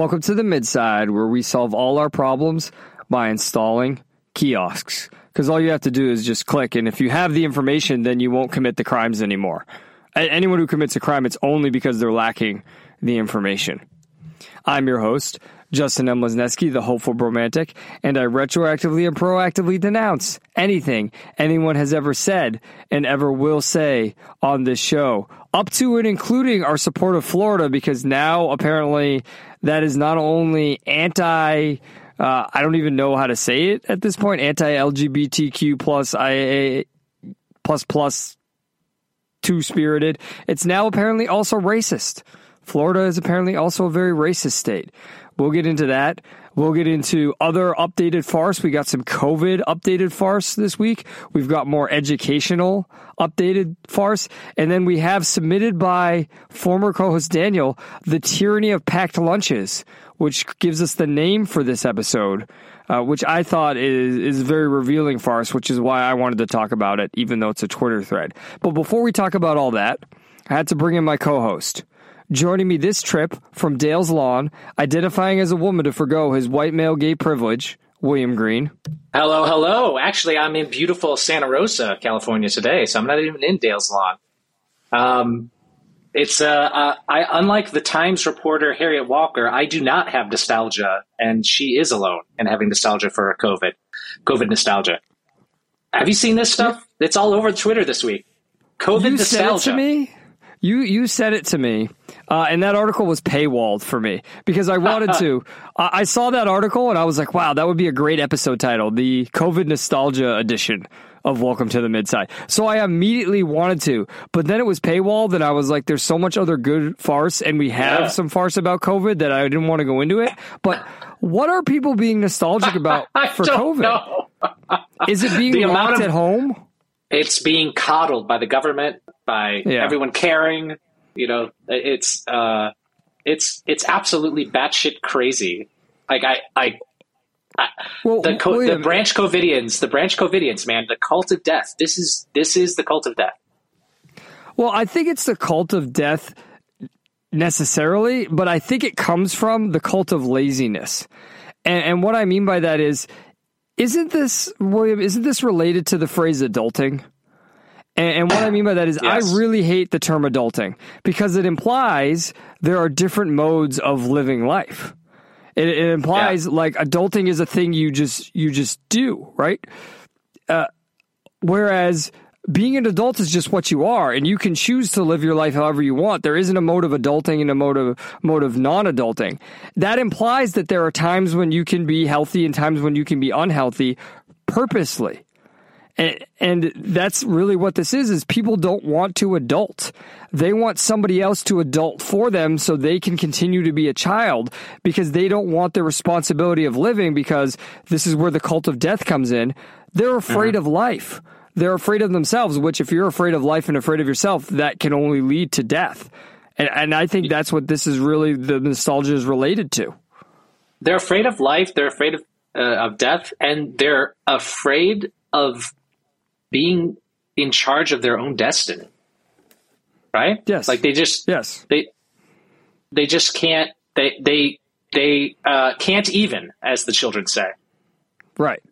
Welcome to the Midside, where we solve all our problems by installing kiosks because all you have to do is just click. And if you have the information, then you won't commit the crimes anymore. Anyone who commits a crime, it's only because they're lacking the information. I'm your host, Justin M. Lesneski, the hopeful romantic, and I retroactively and proactively denounce anything anyone has ever said and ever will say on this show, up to and including our support of Florida, because now apparently that is not only anti uh, I don't even know how to say it at this point. Anti LGBTQ plus IA plus plus two spirited. It's now apparently also racist. Florida is apparently also a very racist state. We'll get into that. We'll get into other updated farce. We got some COVID updated farce this week. We've got more educational updated farce. And then we have submitted by former co host Daniel, The Tyranny of Packed Lunches, which gives us the name for this episode, uh, which I thought is, is very revealing farce, which is why I wanted to talk about it, even though it's a Twitter thread. But before we talk about all that, I had to bring in my co host. Joining me this trip from Dale's Lawn, identifying as a woman to forego his white male gay privilege, William Green. Hello, hello. Actually, I'm in beautiful Santa Rosa, California today, so I'm not even in Dale's Lawn. Um, it's uh, uh, I unlike the Times reporter Harriet Walker, I do not have nostalgia, and she is alone and having nostalgia for COVID, COVID nostalgia. Have you seen this stuff? It's all over Twitter this week. COVID you nostalgia. Said it to me. You you said it to me, uh, and that article was paywalled for me because I wanted to. I saw that article and I was like, "Wow, that would be a great episode title: the COVID nostalgia edition." of Welcome to the Midside. So I immediately wanted to, but then it was paywalled and I was like, there's so much other good farce and we have yeah. some farce about COVID that I didn't want to go into it. But what are people being nostalgic about for COVID? Is it being locked of, at home? It's being coddled by the government, by yeah. everyone caring. You know, it's, uh, it's, it's absolutely batshit crazy. Like I, I well, the, co- the branch Covidians, the branch Covidians, man, the cult of death. This is this is the cult of death. Well, I think it's the cult of death necessarily, but I think it comes from the cult of laziness. And, and what I mean by that is, isn't this William? Isn't this related to the phrase adulting? And, and what I mean by that is, yes. I really hate the term adulting because it implies there are different modes of living life. It, it implies yeah. like adulting is a thing you just you just do, right? Uh, whereas being an adult is just what you are, and you can choose to live your life however you want. There isn't a mode of adulting and a mode of mode of non-adulting. That implies that there are times when you can be healthy and times when you can be unhealthy purposely. And, and that's really what this is, is people don't want to adult. They want somebody else to adult for them so they can continue to be a child because they don't want the responsibility of living because this is where the cult of death comes in. They're afraid uh-huh. of life. They're afraid of themselves, which if you're afraid of life and afraid of yourself, that can only lead to death. And, and I think that's what this is really the nostalgia is related to. They're afraid of life. They're afraid of, uh, of death and they're afraid of being in charge of their own destiny. Right? Yes. Like they just yes they they just can't they they they uh, can't even, as the children say. Right.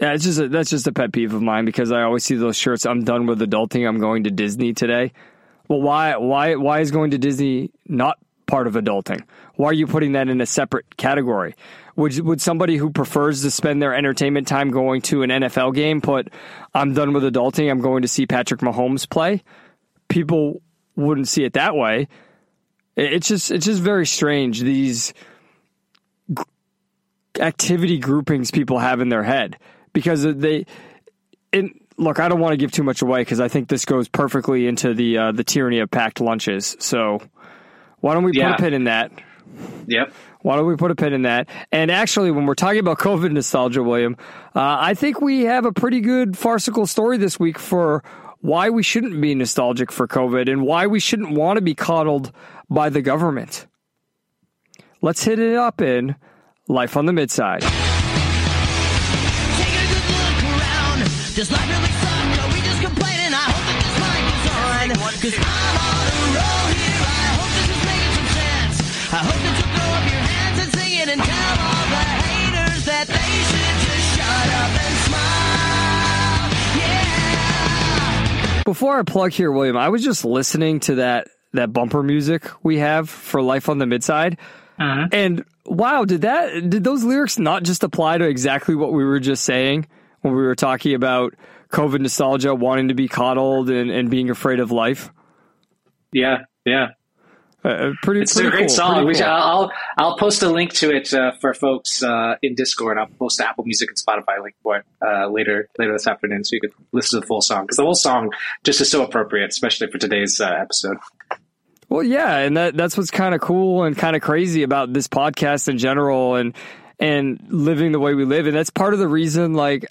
Yeah, it's just a, that's just a pet peeve of mine because I always see those shirts. I'm done with adulting. I'm going to Disney today. Well, why why why is going to Disney not part of adulting? Why are you putting that in a separate category? Would would somebody who prefers to spend their entertainment time going to an NFL game put I'm done with adulting, I'm going to see Patrick Mahomes play? People wouldn't see it that way. It's just it's just very strange these activity groupings people have in their head because they and look, I don't want to give too much away because I think this goes perfectly into the uh, the tyranny of packed lunches. So why don't we yeah. put a pin in that? Yep. Why don't we put a pin in that? And actually, when we're talking about COVID nostalgia, William, uh, I think we have a pretty good farcical story this week for why we shouldn't be nostalgic for COVID and why we shouldn't want to be coddled by the government. Let's hit it up in Life on the Midside. Take Before I plug here, William, I was just listening to that that bumper music we have for Life on the Midside. Uh-huh. And wow, did that did those lyrics not just apply to exactly what we were just saying when we were talking about COVID nostalgia, wanting to be coddled and, and being afraid of life? Yeah. Yeah. Uh, pretty, It's pretty a great cool, song. cool. should- I'll I'll post a link to it uh, for folks uh, in Discord. I'll post Apple Music and Spotify link for it uh, later later this afternoon, so you could listen to the full song because the whole song just is so appropriate, especially for today's uh, episode. Well, yeah, and that that's what's kind of cool and kind of crazy about this podcast in general and and living the way we live and that's part of the reason like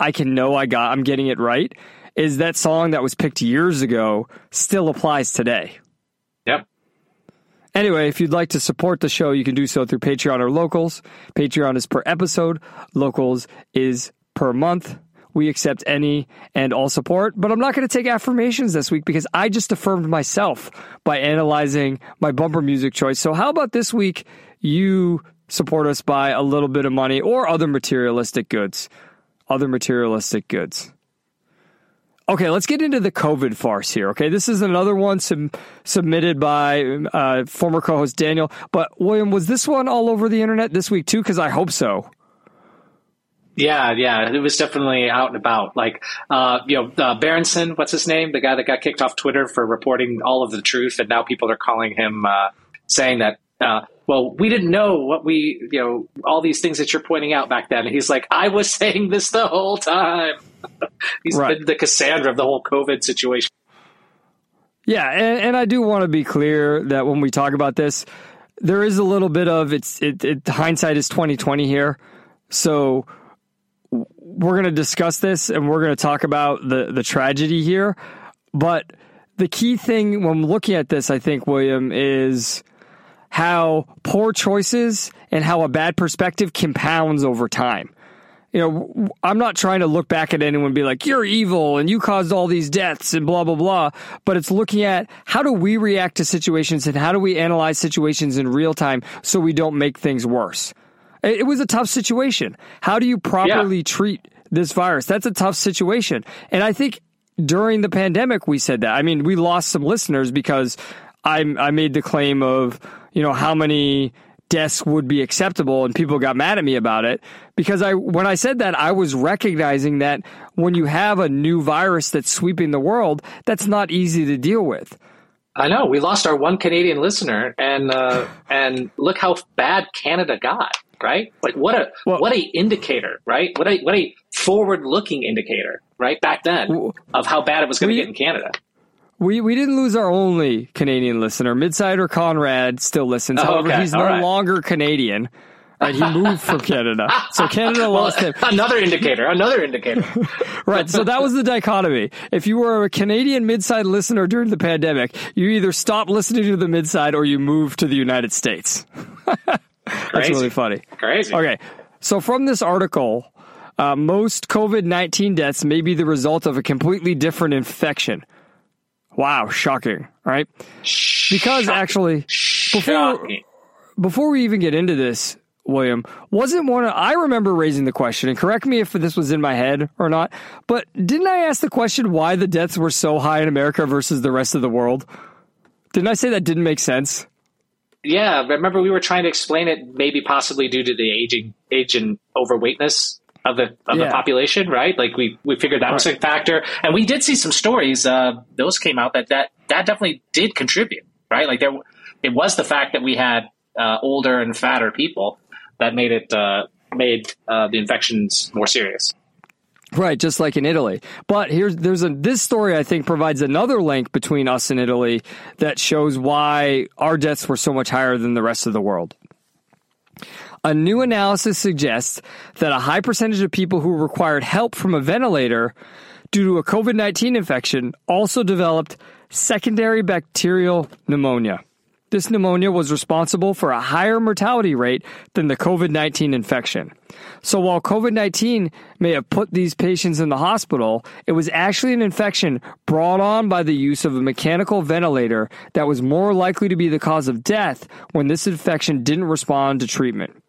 I can know I got I'm getting it right is that song that was picked years ago still applies today. Yep. Anyway, if you'd like to support the show, you can do so through Patreon or Locals. Patreon is per episode, Locals is per month. We accept any and all support, but I'm not going to take affirmations this week because I just affirmed myself by analyzing my bumper music choice. So, how about this week you support us by a little bit of money or other materialistic goods? Other materialistic goods. Okay, let's get into the COVID farce here. Okay, this is another one sub- submitted by uh, former co-host Daniel. But William, was this one all over the internet this week too? Because I hope so. Yeah, yeah, it was definitely out and about. Like, uh, you know, uh, Berenson, what's his name? The guy that got kicked off Twitter for reporting all of the truth, and now people are calling him, uh, saying that, uh, well, we didn't know what we, you know, all these things that you're pointing out back then. And he's like, I was saying this the whole time. he's Right. been the Cassandra of the whole COVID situation. Yeah, and, and I do want to be clear that when we talk about this, there is a little bit of it's it, it hindsight is twenty twenty here. So we're going to discuss this and we're going to talk about the the tragedy here. But the key thing when looking at this, I think, William, is how poor choices and how a bad perspective compounds over time. You know, I'm not trying to look back at anyone and be like, you're evil and you caused all these deaths and blah, blah, blah. But it's looking at how do we react to situations and how do we analyze situations in real time so we don't make things worse. It it was a tough situation. How do you properly treat this virus? That's a tough situation. And I think during the pandemic, we said that. I mean, we lost some listeners because I, I made the claim of, you know, how many deaths would be acceptable and people got mad at me about it because I when I said that I was recognizing that when you have a new virus that's sweeping the world that's not easy to deal with. I know we lost our one Canadian listener, and uh, and look how bad Canada got. Right, like what a Well- what a indicator, right? What a what a forward looking indicator, right? Back then of how bad it was going to get in Canada. We we didn't lose our only Canadian listener. Midsider Conrad still listens. Oh, However, okay. he's All no right. longer Canadian. Right, he moved from Canada. So Canada lost him. another indicator, another indicator. Right. So that was the dichotomy. If you were a Canadian midside listener during the pandemic, you either stopped listening to the midside or you moved to the United States. That's really funny. Crazy. Okay. So from this article, uh, most COVID 19 deaths may be the result of a completely different infection. Wow, shocking, right? Because actually, before Shocking. before we even get into this, William, wasn't one of, I remember raising the question, and correct me if this was in my head or not, but didn't I ask the question why the deaths were so high in America versus the rest of the world? Didn't I say that didn't make sense? Yeah, remember we were trying to explain it, maybe possibly due to the aging, age and overweightness of the of Yeah. the population, right? Like we we figured that was a factor, and we did see some stories. Uh, those came out that that that definitely did contribute, right? Like there, it was the fact that we had uh, older and fatter people that made it uh, made uh, the infections more serious. Right, just like in Italy. But here's there's a this story I think provides another link between us and Italy that shows why our deaths were so much higher than the rest of the world. A new analysis suggests that a high percentage of people who required help from a ventilator due to a COVID 19 infection also developed secondary bacterial pneumonia. This pneumonia was responsible for a higher mortality rate than the COVID 19 infection. So while COVID 19 may have put these patients in the hospital, it was actually an infection brought on by the use of a mechanical ventilator that was more likely to be the cause of death when this infection didn't respond to treatment.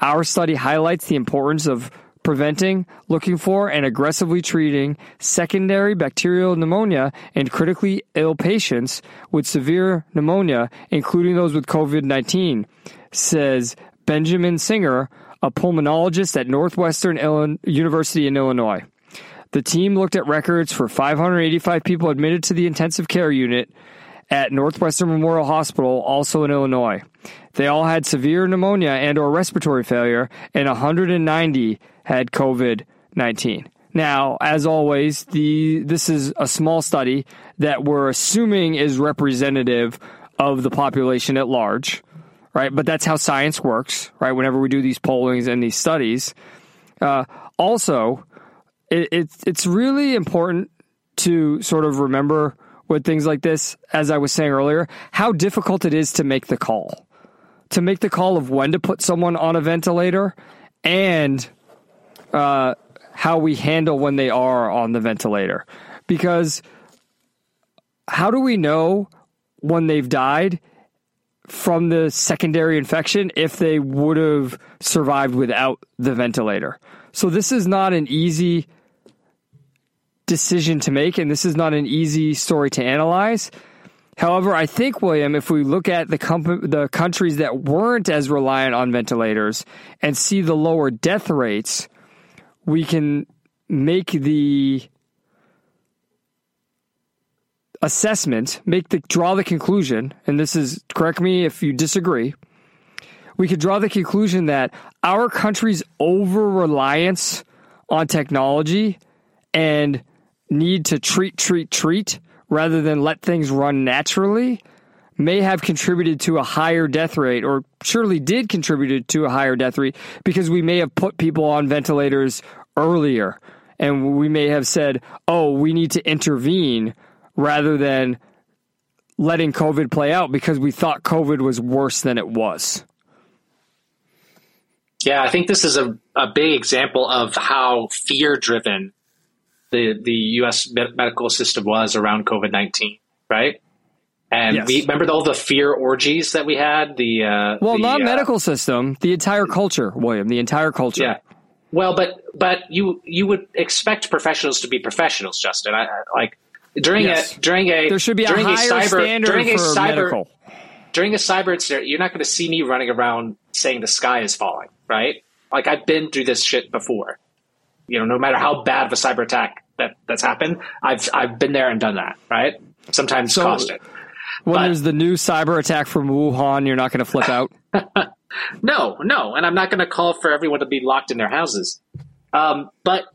Our study highlights the importance of preventing, looking for, and aggressively treating secondary bacterial pneumonia in critically ill patients with severe pneumonia, including those with COVID 19, says Benjamin Singer, a pulmonologist at Northwestern University in Illinois. The team looked at records for 585 people admitted to the intensive care unit at Northwestern Memorial Hospital, also in Illinois. They all had severe pneumonia and or respiratory failure, and 190 had COVID 19. Now, as always, the this is a small study that we're assuming is representative of the population at large, right? But that's how science works, right? Whenever we do these pollings and these studies, uh, also, it, it's it's really important to sort of remember with things like this, as I was saying earlier, how difficult it is to make the call, to make the call of when to put someone on a ventilator, and uh, how we handle when they are on the ventilator. Because how do we know when they've died from the secondary infection if they would have survived without the ventilator? So this is not an easy decision to make, and this is not an easy story to analyze. However, I think, William, if we look at the, com- the countries that weren't as reliant on ventilators and see the lower death rates, we can make the assessment, make the draw the conclusion, and this is correct me if you disagree. We could draw the conclusion that our country's over reliance on technology and need to treat, treat, treat rather than let things run naturally may have contributed to a higher death rate or surely did contribute to a higher death rate because we may have put people on ventilators earlier and we may have said, "Oh, we need to intervene," rather than letting COVID play out because we thought COVID was worse than it was. Yeah, I think this is a, a big example of how fear driven the the U.S. medical system was around COVID nineteen, right? And yes. we remember all the fear orgies that we had. The uh, well, the, not uh, medical system, the entire culture, William, the entire culture. Yeah. Well, but but you you would expect professionals to be professionals, Justin. I, I like during yes. a during a there should be a higher a cyber, standard during for a cyber, medical. During a cyber incident, you're not going to see me running around saying the sky is falling, right? Like I've been through this shit before. You know, no matter how bad of a cyber attack that that's happened, I've I've been there and done that, right? Sometimes so, caused it. When but, there's the new cyber attack from Wuhan, you're not going to flip out. no, no, and I'm not going to call for everyone to be locked in their houses. Um, but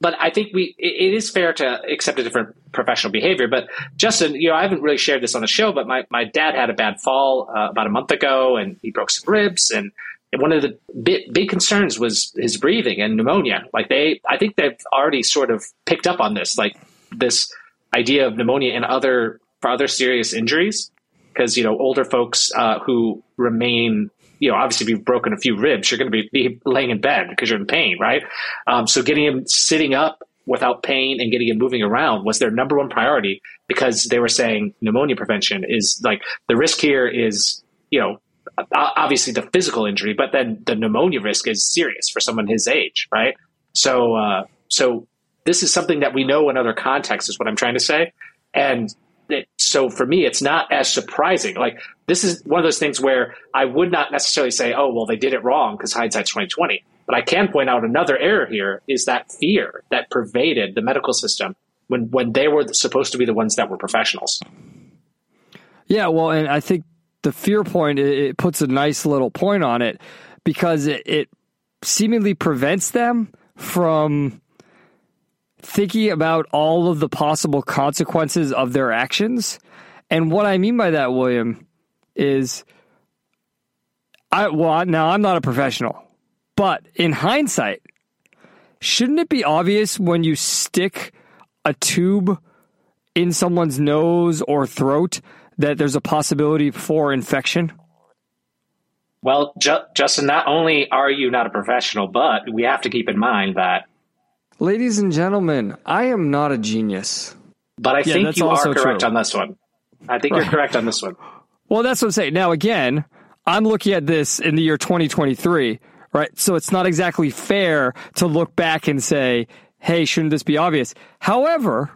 but I think we it is fair to accept a different professional behavior. But Justin, you know, I haven't really shared this on the show, but my, my dad had a bad fall uh, about a month ago, and he broke some ribs, and one of the big, big concerns was his breathing and pneumonia. Like they, I think they've already sort of picked up on this, like this idea of pneumonia and other for other serious injuries, because you know older folks uh, who remain you know, obviously if you've broken a few ribs, you're going to be, be laying in bed because you're in pain, right? Um, so getting him sitting up without pain and getting him moving around was their number one priority because they were saying pneumonia prevention is like the risk here is, you know, obviously the physical injury, but then the pneumonia risk is serious for someone his age, right? So, uh, so this is something that we know in other contexts is what I'm trying to say. And it, so for me, it's not as surprising. Like this is one of those things where I would not necessarily say, "Oh, well, they did it wrong" because hindsight's twenty twenty. But I can point out another error here is that fear that pervaded the medical system when when they were supposed to be the ones that were professionals. Yeah, well, and I think the fear point it, puts a nice little point on it because it, it seemingly prevents them from thinking about all of the possible consequences of their actions. And what I mean by that, William, is I well now I'm not a professional, but in hindsight, shouldn't it be obvious when you stick a tube in someone's nose or throat that there's a possibility for infection? Well, Ju- Justin, not only are you not a professional, but we have to keep in mind that. Ladies and gentlemen, I am not a genius. But I Yeah, think you are correct true. on this one. I think you're correct on this one. Well, that's what I'm saying. Now, again, I'm looking at this in the year 2023, right? So it's not exactly fair to look back and say, hey, shouldn't this be obvious? However,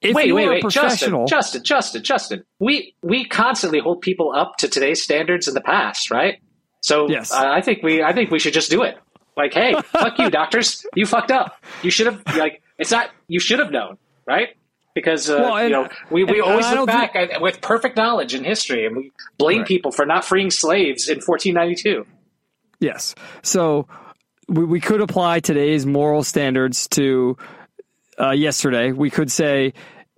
if wait, wait, wait, Justin, Justin, Justin, Justin. We we constantly hold people up to today's standards in the past, right? So Yes. uh, I think we I think we should just do it. Like, hey, fuck you, doctors. You fucked up. You should have like it's not. You should have known, right? Because uh, Well, and- you know we, we always I look back at, with perfect knowledge in history, and we blame Right. people for not freeing slaves in 1492. yes. So we, we could apply today's moral standards to uh, yesterday. We could say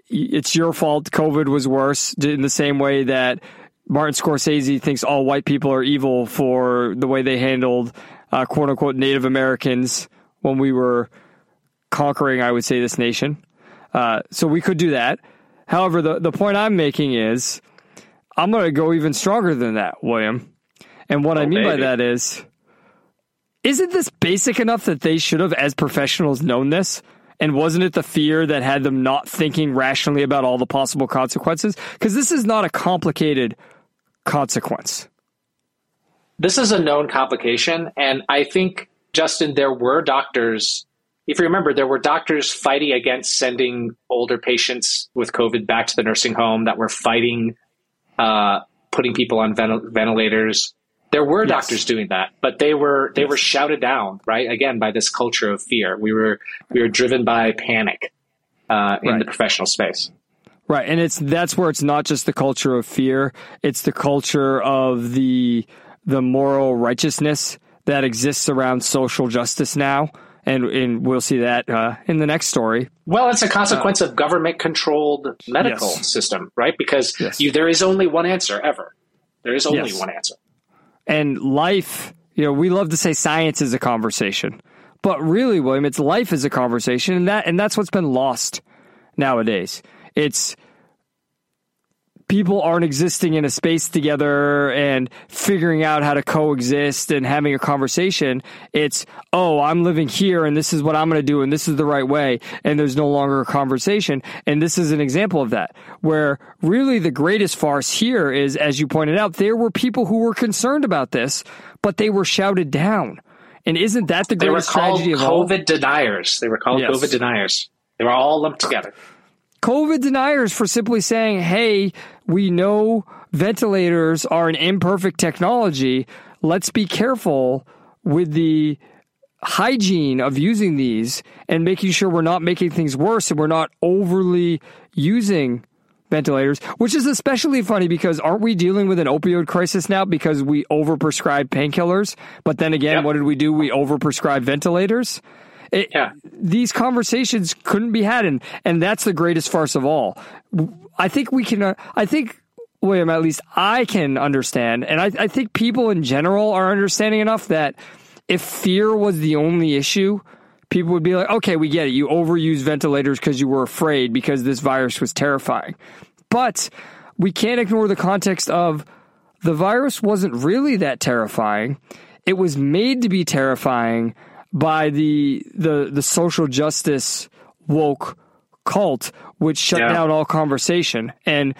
it's your fault. COVID was worse in the same way that Martin Scorsese thinks all white people are evil for the way they handled uh, quote unquote Native Americans when we were conquering, I would say, this nation. Uh, so we could do that. However, the, the point I'm making is I'm going to go even stronger than that, William. And what I Oh, mean by that is, isn't this basic enough that they should have, as professionals, known this? And wasn't it the fear that had them not thinking rationally about all the possible consequences? Because this is not a complicated consequence. this is a known complication and i think justin there were doctors if you remember there were doctors fighting against sending older patients with covid back to the nursing home that were fighting uh, putting people on ventil- ventilators there were Yes. doctors doing that but they were they were shouted down right again by this culture of fear we were we were driven by panic uh, in Right. the professional space Right, and it's that's where it's not just the culture of fear; it's the culture of the the moral righteousness that exists around social justice now, and and we'll see that uh, in the next story. Well, it's a consequence of government controlled medical Yes. system, right? Because Yes. you, there is only one answer ever. There is only Yes. one answer. And life, you know, we love to say science is a conversation, but really, William, it's life is a conversation, and that and that's what's been lost nowadays. It's people aren't existing in a space together and figuring out how to coexist and having a conversation. It's, oh, I'm living here and this is what I'm going to do and this is the right way. And there's no longer a conversation. And this is an example of that, where really the greatest farce here is, as you pointed out, there were people who were concerned about this, but they were shouted down. And isn't that the greatest tragedy of all? COVID deniers. They were called Yes. COVID deniers. They were all lumped together. COVID deniers for simply saying, hey, we know ventilators are an imperfect technology. Let's be careful with the hygiene of using these and making sure we're not making things worse and we're not overly using ventilators, which is especially funny because aren't we dealing with an opioid crisis now because we overprescribe painkillers? But then again, Yep. what did we do? We overprescribe ventilators. It, Yeah. these conversations couldn't be had, and and that's the greatest farce of all. I think we can. Uh, I think William, at least I can understand, and I, I think people in general are understanding enough that if fear was the only issue, people would be like, okay, we get it. You overuse ventilators because you were afraid because this virus was terrifying, but we can't ignore the context of the virus wasn't really that terrifying. It was made to be terrifying by the the the social justice woke cult, which shut Yeah. down all conversation and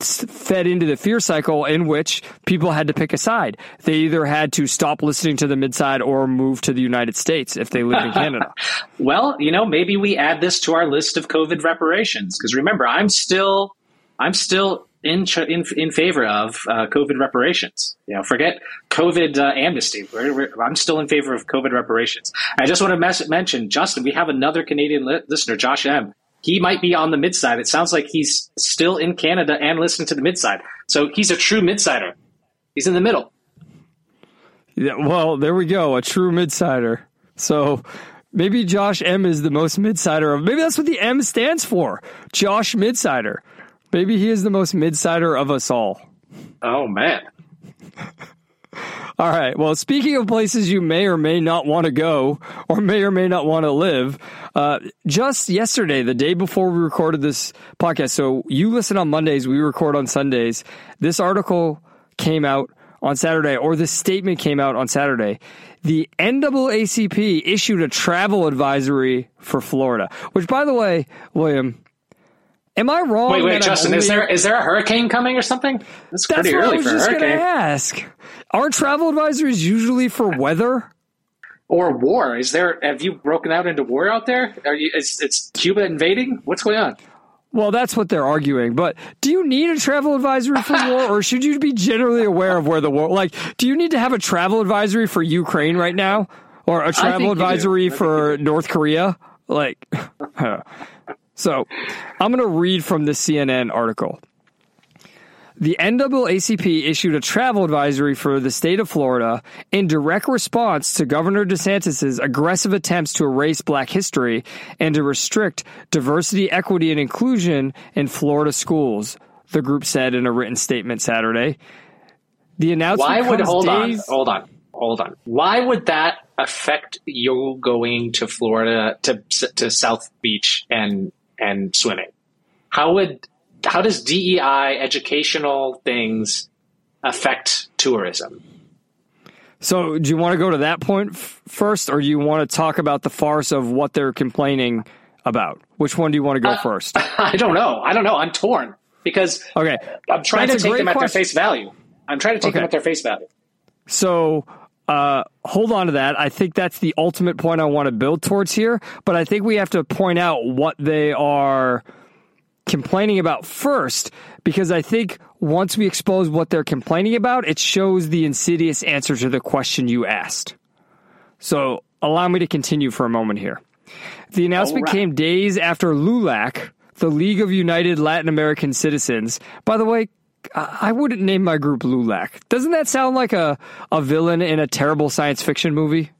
fed into the fear cycle in which people had to pick a side. They either had to stop listening to the midside or move to the United States if they lived in Canada. Well, you know, maybe we add this to our list of COVID reparations because remember, I'm still, I'm still in in, in favor of uh, COVID reparations. You know, forget COVID uh, amnesty. We're, we're, I'm still in favor of COVID reparations. I just want to mes- mention, Justin, we have another Canadian li- listener, Josh M. He might be on the midside. It sounds like he's still in Canada and listening to the midside. So he's a true midsider. He's in the middle. Yeah, well, there we go, a true midsider. So Maybe Josh M is the most midsider of. Maybe that's what the M stands for. Josh Midsider. Maybe he is the most midsider of us all. Oh man. All right. Well, speaking of places you may or may not want to go or may or may not want to live, uh, just yesterday, the day before we recorded this podcast, so you listen on Mondays, we record on Sundays. This article came out on Saturday, or this statement came out on Saturday. The NAACP issued a travel advisory for Florida, which, by the way, William, am I wrong? Wait, wait, Justin, is there is there a hurricane coming or something? It's That's pretty early was for a just going to hurricane. ask. Aren't travel advisories usually for weather? Or war. Is there have you broken out into war out there? Are you is it's Cuba invading? What's going on? Well, that's what they're arguing. But do you need a travel advisory for war, or should you be generally aware of where the war? Like, do you need to have a travel advisory for Ukraine right now, or a travel advisory for North Korea? Like, so I'm going to read from the CNN article. The NAACP issued a travel advisory for the state of Florida in direct response to Governor DeSantis' aggressive attempts to erase black history and to restrict diversity, equity, and inclusion in Florida schools, the group said in a written statement Saturday. The announcement Why would hold on, hold on, hold on. Why would that affect you going to Florida to to South Beach and and swimming? How would how does DEI educational things affect tourism? So, do you want to go to that point f- first, or do you want to talk about the farce of what they're complaining about? Which one do you want to Uh, go first? I don't know. I don't know. I'm torn because Okay, I'm trying That's to take them at their face value. I'm trying to take them at their face value. So uh, hold on to that. I think that's the ultimate point I want to build towards here. But I think we have to point out what they are complaining about first, because I think once we expose what they're complaining about, it shows the insidious answer to the question you asked. So allow me to continue for a moment here. The announcement right. came days after LULAC, the League of United Latin American Citizens. By the way, I wouldn't name my group LULAC. Doesn't that sound like a, a villain in a terrible science fiction movie?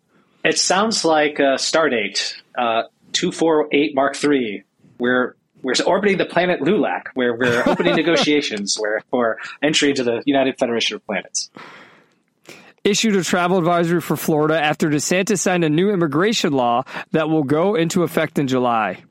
It sounds like uh, Stardate uh, two four eight Mark three. We're we're orbiting the planet Lulac, where we're opening negotiations where for entry into the United Federation of Planets. Issued a travel advisory for Florida after DeSantis signed a new immigration law that will go into effect in July.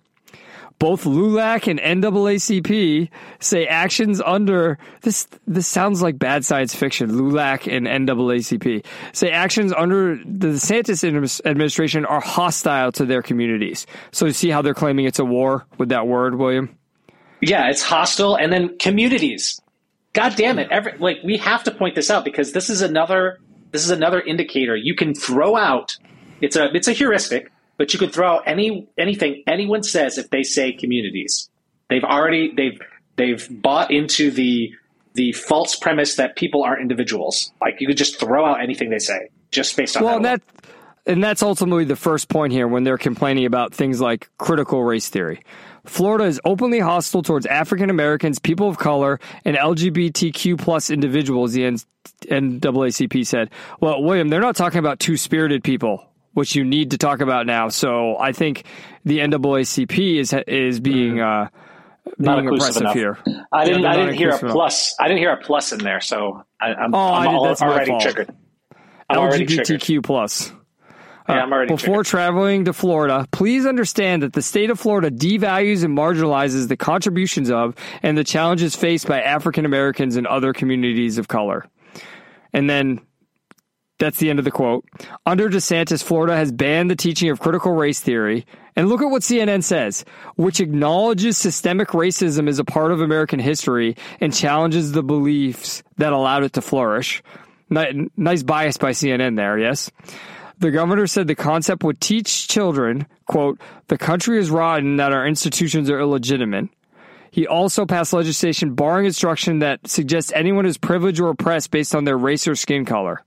Both LULAC and NAACP say actions under this. This sounds like bad science fiction. LULAC and NAACP say actions under the DeSantis administration are hostile to their communities. So you see how they're claiming it's a war with that word, William. Yeah, it's hostile, and then communities. God damn it! Every, like we have to point this out because this is another this is another indicator you can throw out. It's a it's a heuristic, but you could throw out any anything anyone says if they say communities. They've already they've they've bought into the the false premise that people aren't individuals. Like you could just throw out anything they say just based on Well, and that. that and that's ultimately the first point here when they're complaining about things like critical race theory. Florida is openly hostile towards African Americans, people of color, and LGBTQ plus individuals. The N- NAACP said. Well, William, they're not talking about two spirited people, which you need to talk about now. So I think the NAACP is is being uh, being aggressive enough. here. I didn't they're I didn't hear a enough. plus. I didn't hear a plus in there, so I, I'm, Oh, I'm I did- that's my already fault. triggered. I'm. LGBTQ plus. Yeah, I'm already Before triggered. traveling to Florida, please understand that the state of Florida devalues and marginalizes the contributions of and the challenges faced by African Americans and other communities of color. And then that's the end of the quote. Under DeSantis, Florida has banned the teaching of critical race theory. And look at what CNN says, which acknowledges systemic racism is a part of American history and challenges the beliefs that allowed it to flourish. Nice bias by CNN there, yes? The governor said the concept would teach children, quote, the country is rotten, that our institutions are illegitimate. He also passed legislation barring instruction that suggests anyone is privileged or oppressed based on their race or skin color.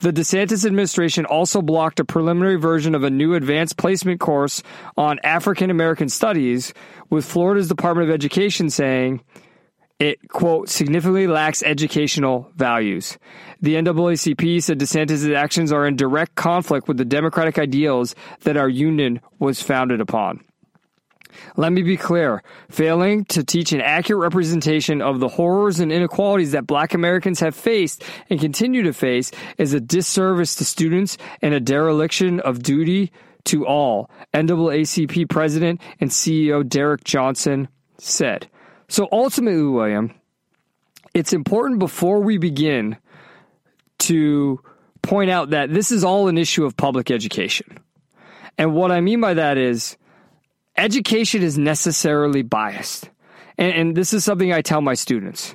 The DeSantis administration also blocked a preliminary version of a new advanced placement course on African American studies, with Florida's Department of Education saying it, quote, significantly lacks educational values. The NAACP said DeSantis' actions are in direct conflict with the democratic ideals that our union was founded upon. Let me be clear. Failing to teach an accurate representation of the horrors and inequalities that black Americans have faced and continue to face is a disservice to students and a dereliction of duty to all, NAACP President and CEO Derrick Johnson said. So ultimately, William, it's important before we begin to point out that this is all an issue of public education. And what I mean by that is education is necessarily biased. And, and, this is something I tell my students.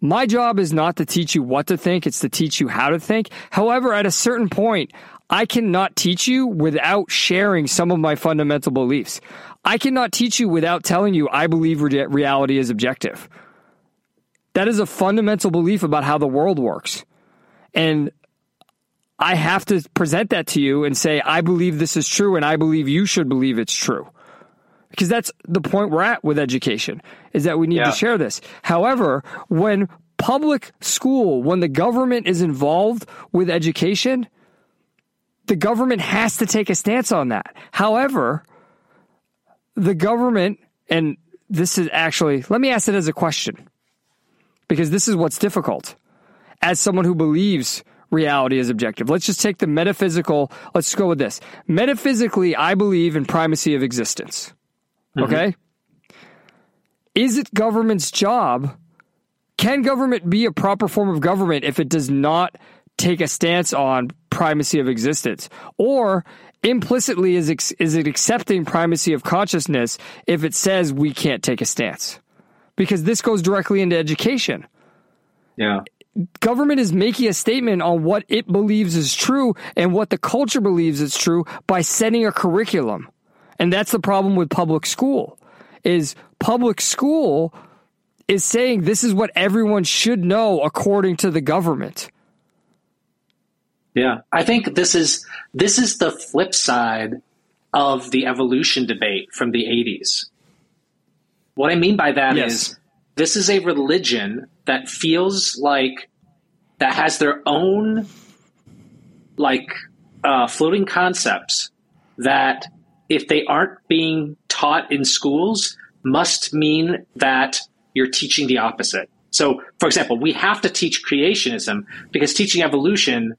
My job is not to teach you what to think, it's to teach you how to think. However, at a certain point, I cannot teach you without sharing some of my fundamental beliefs. I cannot teach you without telling you I believe re- reality is objective. That is a fundamental belief about how the world works. And I have to present that to you and say, I believe this is true and I believe you should believe it's true. Because that's the point we're at with education is that we need yeah. to share this. However, when public school, when the government is involved with education, the government has to take a stance on that. However, the government, and this is actually, let me ask it as a question because this is what's difficult. As someone who believes reality is objective, let's just take the metaphysical, let's go with this. Metaphysically, I believe in primacy of existence. Mm-hmm. Okay? Is it government's job? Can government be a proper form of government if it does not take a stance on primacy of existence? Or implicitly is is it accepting primacy of consciousness if it says we can't take a stance? Because this goes directly into education. Yeah. Government is making a statement on what it believes is true and what the culture believes is true by setting a curriculum. And that's the problem with public school is public school is saying this is what everyone should know according to the government. Yeah. I think this is this is the flip side of the evolution debate from the 80s. What I mean by that yes. is this is a religion that feels like that has their own like uh, floating concepts that if they aren't being taught in schools must mean that you're teaching the opposite. So, for example, we have to teach creationism because teaching evolution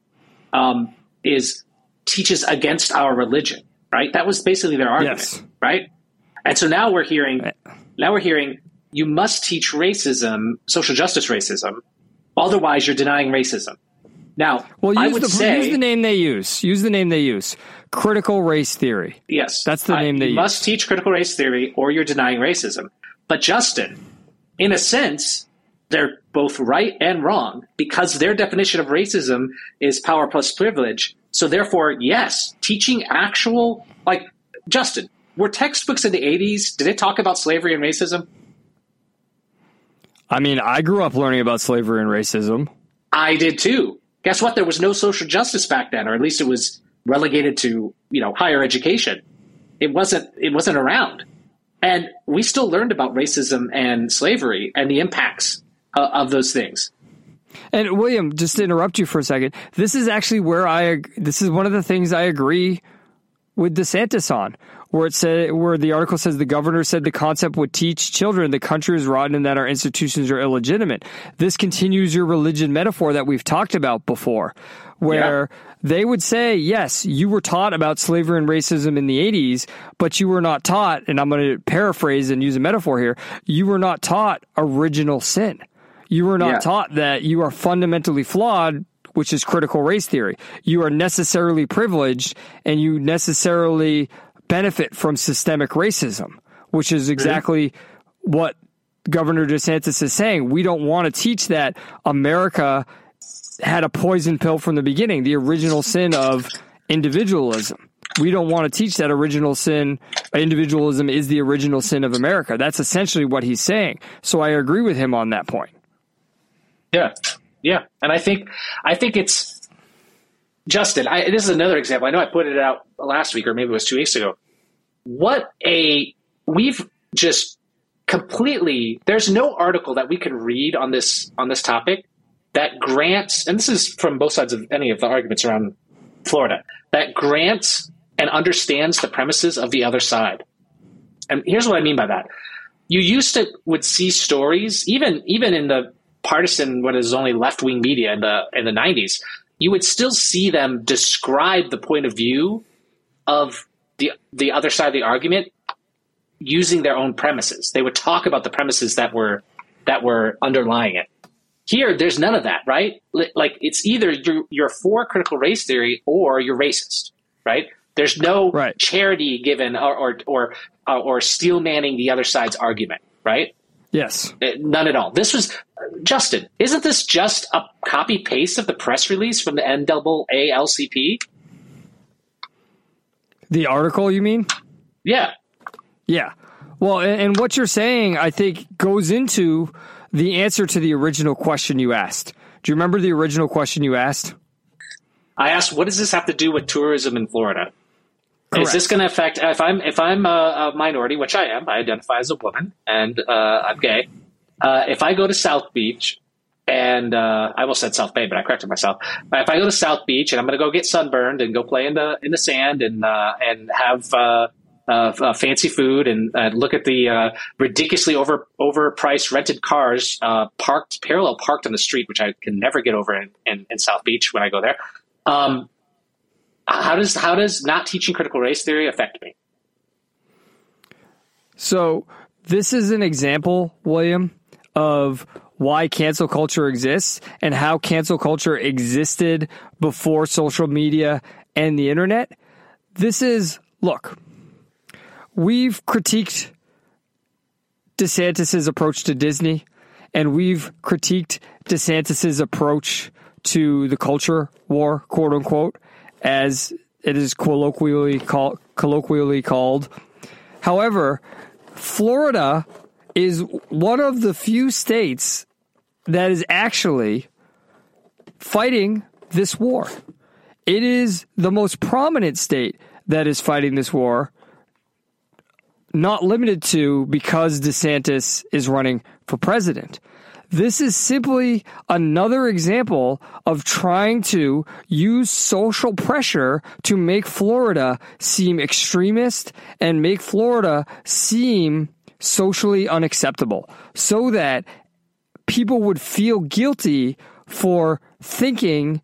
um, is teaches against our religion, right? That was basically their argument, yes. right? And so now we're hearing, now we're hearing, you must teach racism, social justice racism, otherwise you're denying racism. Now, well, use I would the, say, use the name they use. Use the name they use. Critical race theory. Yes, that's the name I, they you use. must teach critical race theory, or you're denying racism. But Justin, in a sense, they're both right and wrong because their definition of racism is power plus privilege. So therefore, yes, teaching actual like Justin, were textbooks in the 80s did it talk about slavery and racism? I mean, I grew up learning about slavery and racism. I did too. Guess what? There was no social justice back then, or at least it was relegated to, you know, higher education. It wasn't it wasn't around. And we still learned about racism and slavery and the impacts uh, of those things. And William, just to interrupt you for a second, this is actually where I this is one of the things I agree with DeSantis on, where it said where the article says the governor said the concept would teach children the country is rotten and that our institutions are illegitimate. This continues your religion metaphor that we've talked about before, where yeah. they would say, yes, you were taught about slavery and racism in the 80s, but you were not taught, and I'm going to paraphrase and use a metaphor here, you were not taught original sin. You were not yeah. taught that you are fundamentally flawed, which is critical race theory. You are necessarily privileged and you necessarily benefit from systemic racism, which is exactly mm-hmm. what Governor DeSantis is saying. We don't want to teach that America had a poison pill from the beginning, the original sin of individualism. We don't want to teach that original sin, individualism is the original sin of America. That's essentially what he's saying. So I agree with him on that point. Yeah, yeah, and I think I think it's Justin. I, this is another example. I know I put it out last week, or maybe it was two weeks ago. What a we've just completely there's no article that we can read on this on this topic that grants and this is from both sides of any of the arguments around Florida that grants and understands the premises of the other side. And here's what I mean by that. You used to would see stories even even in the partisan what is only left wing media in the in the 90s, you would still see them describe the point of view of the the other side of the argument using their own premises. They would talk about the premises that were that were underlying it. Here, there's none of that, right? Like it's either you're, you're for critical race theory or you're racist, right? There's no Right. charity given or or or, or steel manning the other side's argument, right? Yes. Uh, None at all. This was Justin. Isn't this just a copy paste of the press release from the NAALCP? The article, you mean? Yeah, Yeah. Well, and what you're saying, I think, goes into the answer to the original question you asked. Do you remember the original question you asked? I asked, what does this have to do with tourism in Florida? Correct. Is this going to affect if I'm if I'm a, a minority, which I am, I identify as a woman and uh, I'm gay. Uh, if I go to South Beach and uh, I almost said South Bay, but I corrected myself. If I go to South Beach and I'm going to go get sunburned and go play in the in the sand and uh, and have uh, uh, fancy food and uh, look at the uh, ridiculously over overpriced rented cars uh, parked parallel parked on the street, which I can never get over in, in, in South Beach when I go there. Um, how does how does not teaching critical race theory affect me? So, this is an example, William, of why cancel culture exists and how cancel culture existed before social media and the internet. This is, look, we've critiqued DeSantis's approach to Disney and we've critiqued DeSantis's approach to the culture war, quote unquote, as it is colloquially call, colloquially called. However, Florida is one of the few states that is actually fighting this war. It is the most prominent state that is fighting this war, not limited to because DeSantis is running for president. This is simply another example of trying to use social pressure to make Florida seem extremist and make Florida seem socially unacceptable so that people would feel guilty for thinking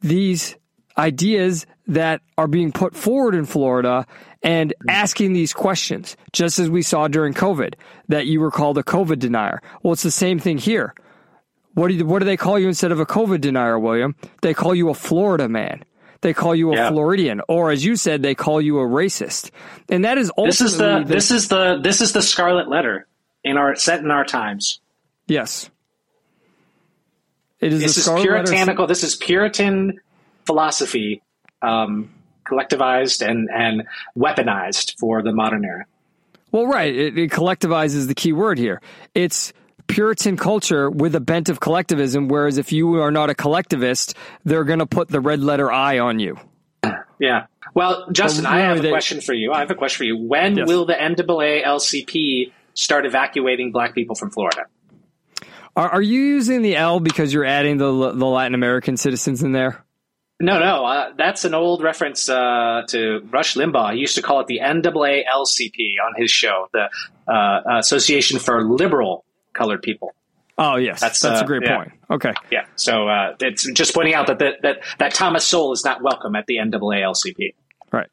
these ideas that are being put forward in Florida and asking these questions, just as we saw during COVID, that you were called a COVID denier. Well, it's the same thing here. What do, you, what do they call you instead of a COVID denier, William? They call you a Florida man. They call you a Yeah. Floridian, or as you said, they call you a racist. And that is ultimately This is the this is the this is the scarlet letter in our set in our times. yes. It is This the is Scarlet Letter- puritanical. This is Puritan philosophy, um, collectivized and and weaponized for the modern era. Well, right. It, it collectivizes the key word here. It's Puritan culture with a bent of collectivism, whereas if you are not a collectivist, they're going to put the red letter I on you. Yeah. Well, Justin, I have a they- question for you. I have a question for you. When Yes. will the NAALCP start evacuating black people from Florida? Are, are you using the L because you're adding the the Latin American citizens in there? No, no, uh, that's an old reference uh, to Rush Limbaugh. He used to call it the NAALCP on his show, the uh, Association for Liberal Colored People. Oh, yes. That's, That's, uh, a great yeah. point. Okay. Yeah, so uh, it's just pointing out that, that that that Thomas Sowell is not welcome at the NAALCP. Right.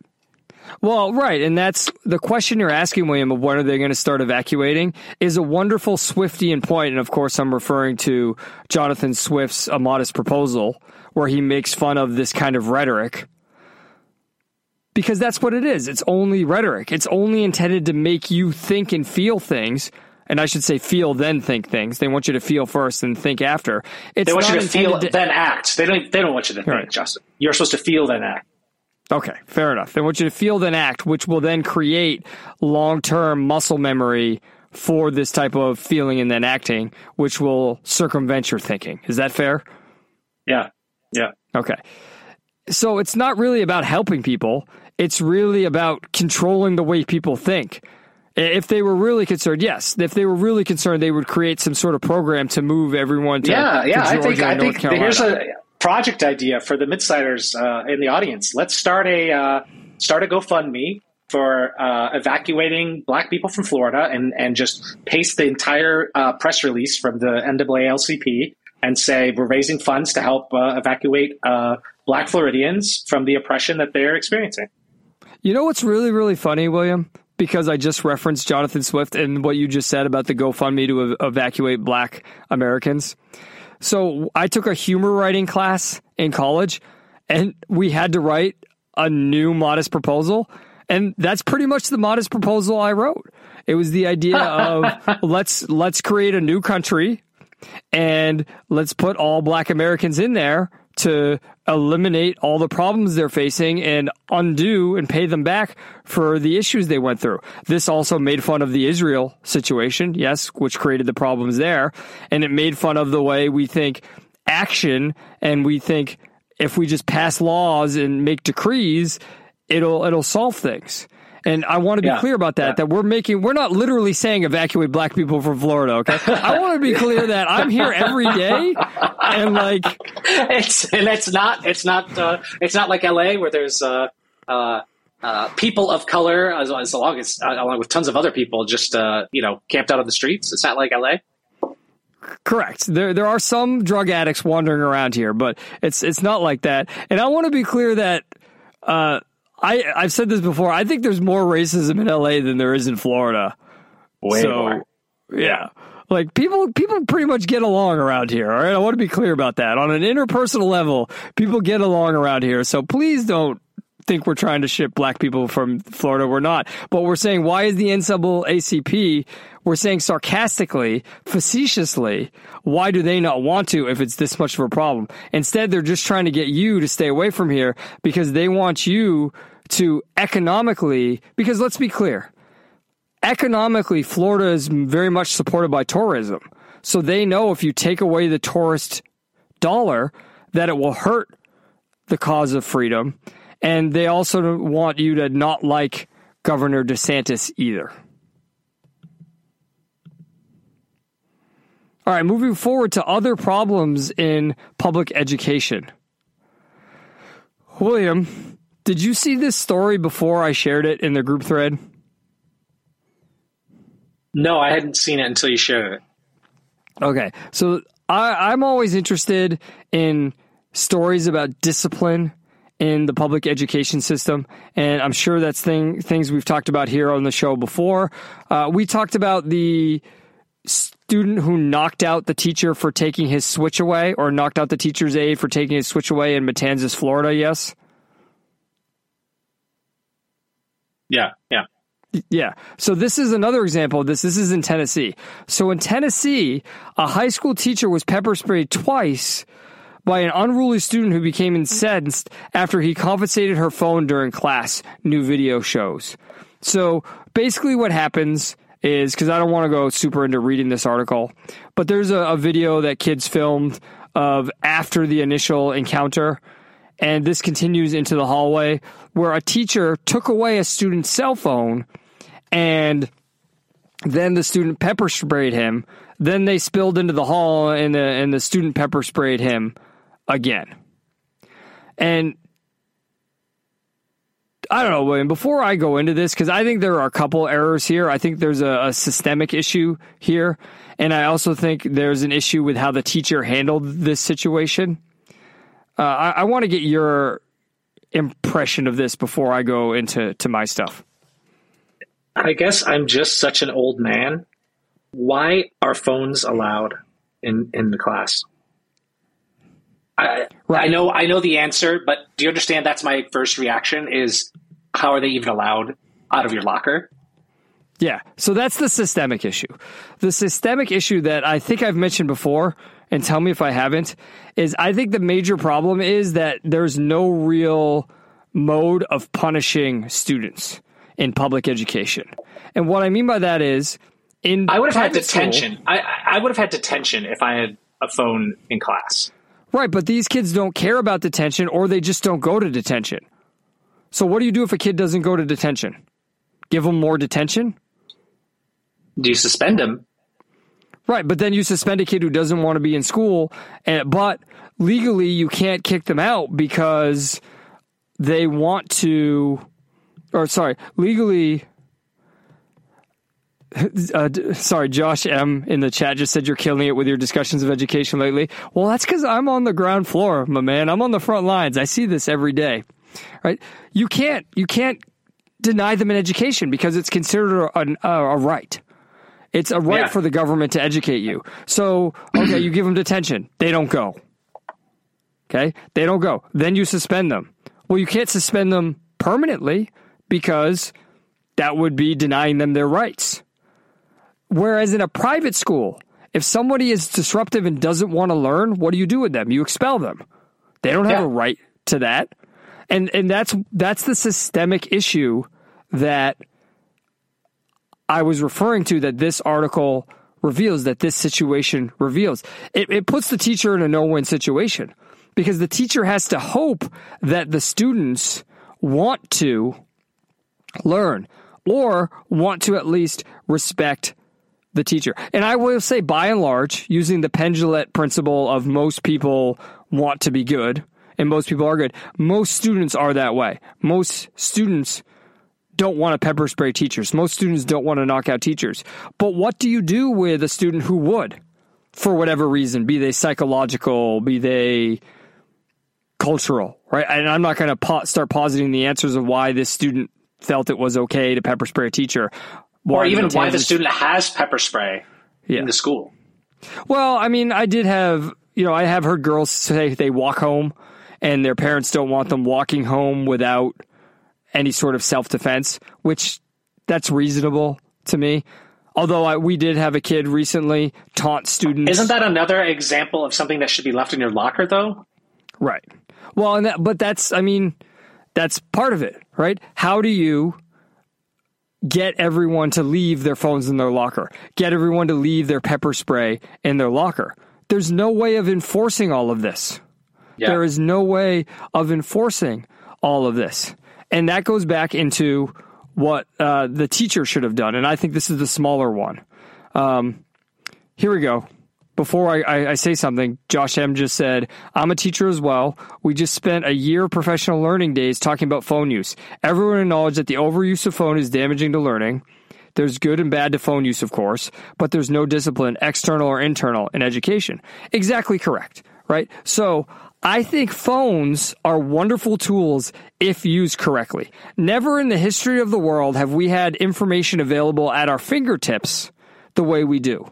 Well, right. And that's the question you're asking, William, of when are they going to start evacuating is a wonderful Swiftian point. And of course, I'm referring to Jonathan Swift's A Modest Proposal, where he makes fun of this kind of rhetoric. Because that's what it is. It's only rhetoric. It's only intended to make you think and feel things. And I should say feel then think things. They want you to feel first and think after. It's They want you to feel intended then act. They don't. They don't want you to think, Right. Justin. You're supposed to feel then act. Okay, fair enough. They want you to feel then act, which will then create long term muscle memory for this type of feeling and then acting, which will circumvent your thinking. Is that fair? Yeah, yeah. Okay. So it's not really about helping people. It's really about controlling the way people think. If they were really concerned, yes. If they were really concerned, they would create some sort of program to move everyone to yeah, yeah. to I think I North think Carolina. here's a project idea for the midsiders uh, in the audience. Let's start a uh, start a GoFundMe for uh, evacuating Black people from Florida, and and just paste the entire uh, press release from the NAALCP and say we're raising funds to help uh, evacuate uh, Black Floridians from the oppression that they're experiencing. You know what's really, really funny, William? Because I just referenced Jonathan Swift and what you just said about the GoFundMe to ev- evacuate black Americans. So I took a humor writing class in college and we had to write a new modest proposal. And that's pretty much the modest proposal I wrote. It was the idea of let's let's create a new country and let's put all black Americans in there to eliminate all the problems they're facing and undo and pay them back for the issues they went through. This also made fun of the Israel situation, yes, which created the problems there. And it made fun of the way we think action and we think if we just pass laws and make decrees, it'll it'll solve things. And I want to be Yeah. clear about that. Yeah. That we're making, we're not literally saying evacuate black people from Florida. Okay, I want to be clear that I'm here every day, and like, it's and it's not it's not uh, it's not like LA where there's uh, uh, uh, people of color as, as long as uh, along with tons of other people just uh, you know camped out on the streets. It's not like LA. correct. There, there are some drug addicts wandering around here, but it's it's not like that. And I want to be clear that. I, I've said this before. I think there's more racism in LA than there is in Florida. Way so, more. Yeah. Like people, people pretty much get along around here. All right. I want to be clear about that. On an interpersonal level, people get along around here. So please don't think we're trying to ship black people from Florida. We're not. But we're saying, why is the NAACP? We're saying sarcastically, facetiously, why do they not want to if it's this much of a problem? Instead, they're just trying to get you to stay away from here because they want you to economically, because let's be clear, economically, Florida is very much supported by tourism. So they know if you take away the tourist dollar, that it will hurt the cause of freedom. And they also want you to not like Governor DeSantis either. All right, moving forward to other problems in public education. William, did you see this story before I shared it in the group thread? No, I hadn't seen it until you shared it. Okay, so I, I'm always interested in stories about discipline in the public education system, and I'm sure that's thing things we've talked about here on the show before. Uh, we talked about the student who knocked out the teacher for taking his switch away, or knocked out the teacher's aide for taking his switch away in Matanzas, Florida. Yes. Yeah, yeah. Yeah. So this is another example of this. This is in Tennessee. So in Tennessee, a high school teacher was pepper sprayed twice by an unruly student who became incensed after he confiscated her phone during class, new video shows. So basically what happens is because I don't want to go super into reading this article, but there's a, a video that kids filmed of after the initial encounter and this continues into the hallway where a teacher took away a student's cell phone and then the student pepper sprayed him. Then they spilled into the hall and the, and the student pepper sprayed him again and I don't know, William. Before I go into this, because I think there are a couple errors here. I think there's a, a systemic issue here, and I also think there's an issue with how the teacher handled this situation. Uh, I, I want to get your impression of this before I go into to my stuff. I guess I'm just such an old man. Why are phones allowed in in the class? I I know I know the answer, but do you understand? That's my first reaction. Is how are they even allowed out of your locker? Yeah. So that's the systemic issue. The systemic issue that I think I've mentioned before, and tell me if I haven't, is I think the major problem is that there's no real mode of punishing students in public education. And what I mean by that is in I would have had private school- detention. I I would have had detention if I had a phone in class. Right, but these kids don't care about detention or they just don't go to detention. So what do you do if a kid doesn't go to detention? Give them more detention? Do you suspend them? Right, but then you suspend a kid who doesn't want to be in school, and but legally you can't kick them out because they want to, or sorry, legally. Uh, sorry, Josh M in the chat just said you're killing it with your discussions of education lately. Well, that's because I'm on the ground floor, my man. I'm on the front lines. I see this every day, right? You can't you can't deny them an education because it's considered a, a, a right. It's a right Yeah. for the government to educate you. So, okay, you give them detention. They don't go. Okay? They don't go. Then you suspend them. Well, you can't suspend them permanently because that would be denying them their rights. Whereas in a private school, if somebody is disruptive and doesn't want to learn, what do you do with them? You expel them. They don't have Yeah. a right to that. And and that's that's the systemic issue that I was referring to that this article reveals, that this situation reveals. It, it puts the teacher in a no win situation because the teacher has to hope that the students want to learn or want to at least respect the teacher. And I will say, by and large, using the pendulette principle of most people want to be good and most people are good, most students are that way. Most students don't want to pepper spray teachers. Most students don't want to knock out teachers. But what do you do with a student who would, for whatever reason, be they psychological, be they cultural, right? And I'm not going to po- start positing the answers of why this student felt it was okay to pepper spray a teacher. Or even why the student has pepper spray Yeah. in the school. Well, I mean, I did have, you know, I have heard girls say they walk home and their parents don't want them walking home without any sort of self defense, which that's reasonable to me. Although I, we did have a kid recently taunt students. Isn't that another example of something that should be left in your locker, though? Right. Well, and that, but that's, I mean, that's part of it, right? How do you get everyone to leave their phones in their locker? Get everyone to leave their pepper spray in their locker? There's no way of enforcing all of this. Yeah. There is no way of enforcing all of this. And that goes back into what uh, the teacher should have done. And I think this is the smaller one. Um, here we go. Before I, I, I say something, Josh M just said, I'm a teacher as well. We just spent a year of professional learning days talking about phone use. Everyone acknowledged that the overuse of phone is damaging to learning. There's good and bad to phone use, of course, but there's no discipline, external or internal, in education. Exactly correct, right? So I think phones are wonderful tools if used correctly. Never in the history of the world have we had information available at our fingertips the way we do.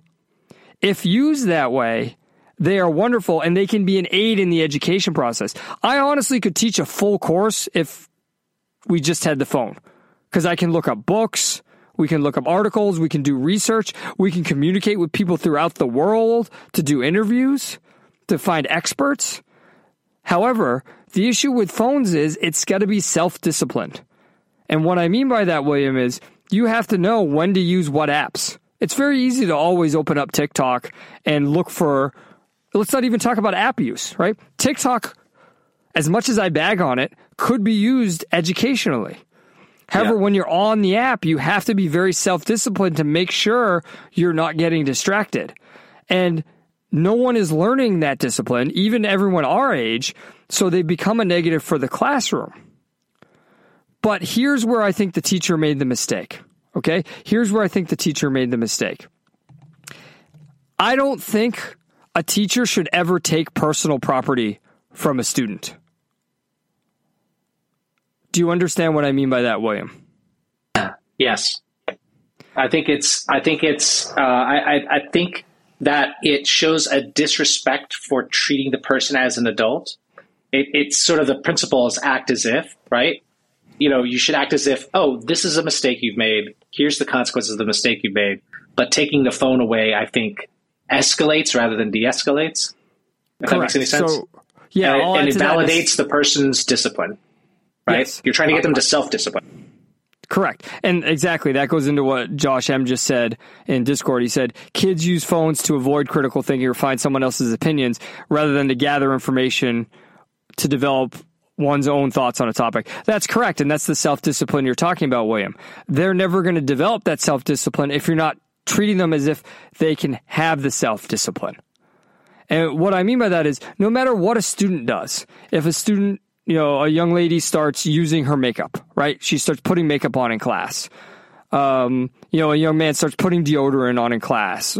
If used that way, they are wonderful and they can be an aid in the education process. I honestly could teach a full course if we just had the phone because I can look up books, we can look up articles, we can do research, we can communicate with people throughout the world to do interviews, to find experts. However, the issue with phones is it's got to be self disciplined. And what I mean by that, William, is you have to know when to use what apps. It's very easy to always open up TikTok and look for, let's not even talk about app use, right? TikTok, as much as I bag on it, could be used educationally. However, Yeah. when you're on the app, you have to be very self disciplined to make sure you're not getting distracted. And no one is learning that discipline, even everyone our age, so they become a negative for the classroom. But here's where I think the teacher made the mistake. Okay? Here's where I think the teacher made the mistake. I don't think a teacher should ever take personal property from a student. Do you understand what I mean by that, William? Yes, I think it's. I think it's. Uh, I, I. I think that it shows a disrespect for treating the person as an adult. It, it's sort of the principle is act as if, right? You know, you should act as if, oh, this is a mistake you've made. Here's the consequences of the mistake you've made. But taking the phone away, I think, escalates rather than de-escalates. If that makes any sense. So, yeah, and, I'll and it that is- validates the person's discipline, right? Yes. You're trying to get them to self-discipline. Correct. And exactly, that goes into what Josh M just said in Discord. He said, kids use phones to avoid critical thinking or find someone else's opinions rather than to gather information to develop one's own thoughts on a topic. That's correct. And that's the self discipline you're talking about, William. They're never going to develop that self discipline if you're not treating them as if they can have the self discipline. And what I mean by that is no matter what a student does, if a student, you know, a young lady starts using her makeup, right? She starts putting makeup on in class. Um, you know, a young man starts putting deodorant on in class.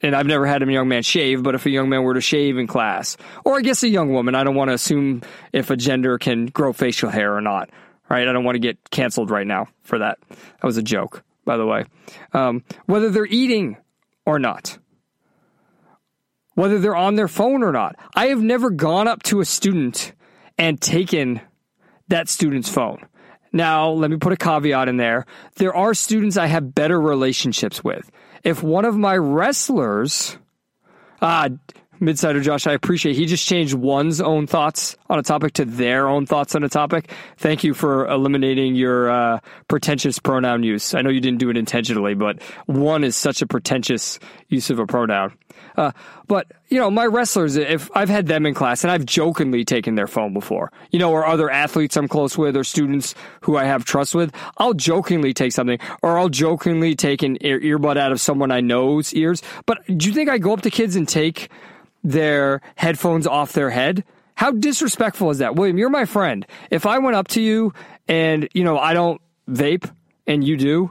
And I've never had a young man shave, but if a young man were to shave in class, or I guess a young woman, I don't want to assume if a gender can grow facial hair or not, right? I don't want to get canceled right now for that. That was a joke, by the way. Um, whether they're eating or not whether they're on their phone or not. I have never gone up to a student and taken that student's phone. Now, let me put a caveat in there. There are students I have better relationships with. If one of my wrestlers, ah, Midsider Josh, I appreciate he just changed one's own thoughts on a topic to their own thoughts on a topic. Thank you for eliminating your uh, pretentious pronoun use. I know you didn't do it intentionally, but one is such a pretentious use of a pronoun. Uh, but you know, my wrestlers, if I've had them in class and I've jokingly taken their phone before, you know, or other athletes I'm close with or students who I have trust with, I'll jokingly take something or I'll jokingly take an ear- earbud out of someone I know's ears. But do you think I go up to kids and take their headphones off their head? How disrespectful is that? William, you're my friend. If I went up to you and, you know, I don't vape and you do,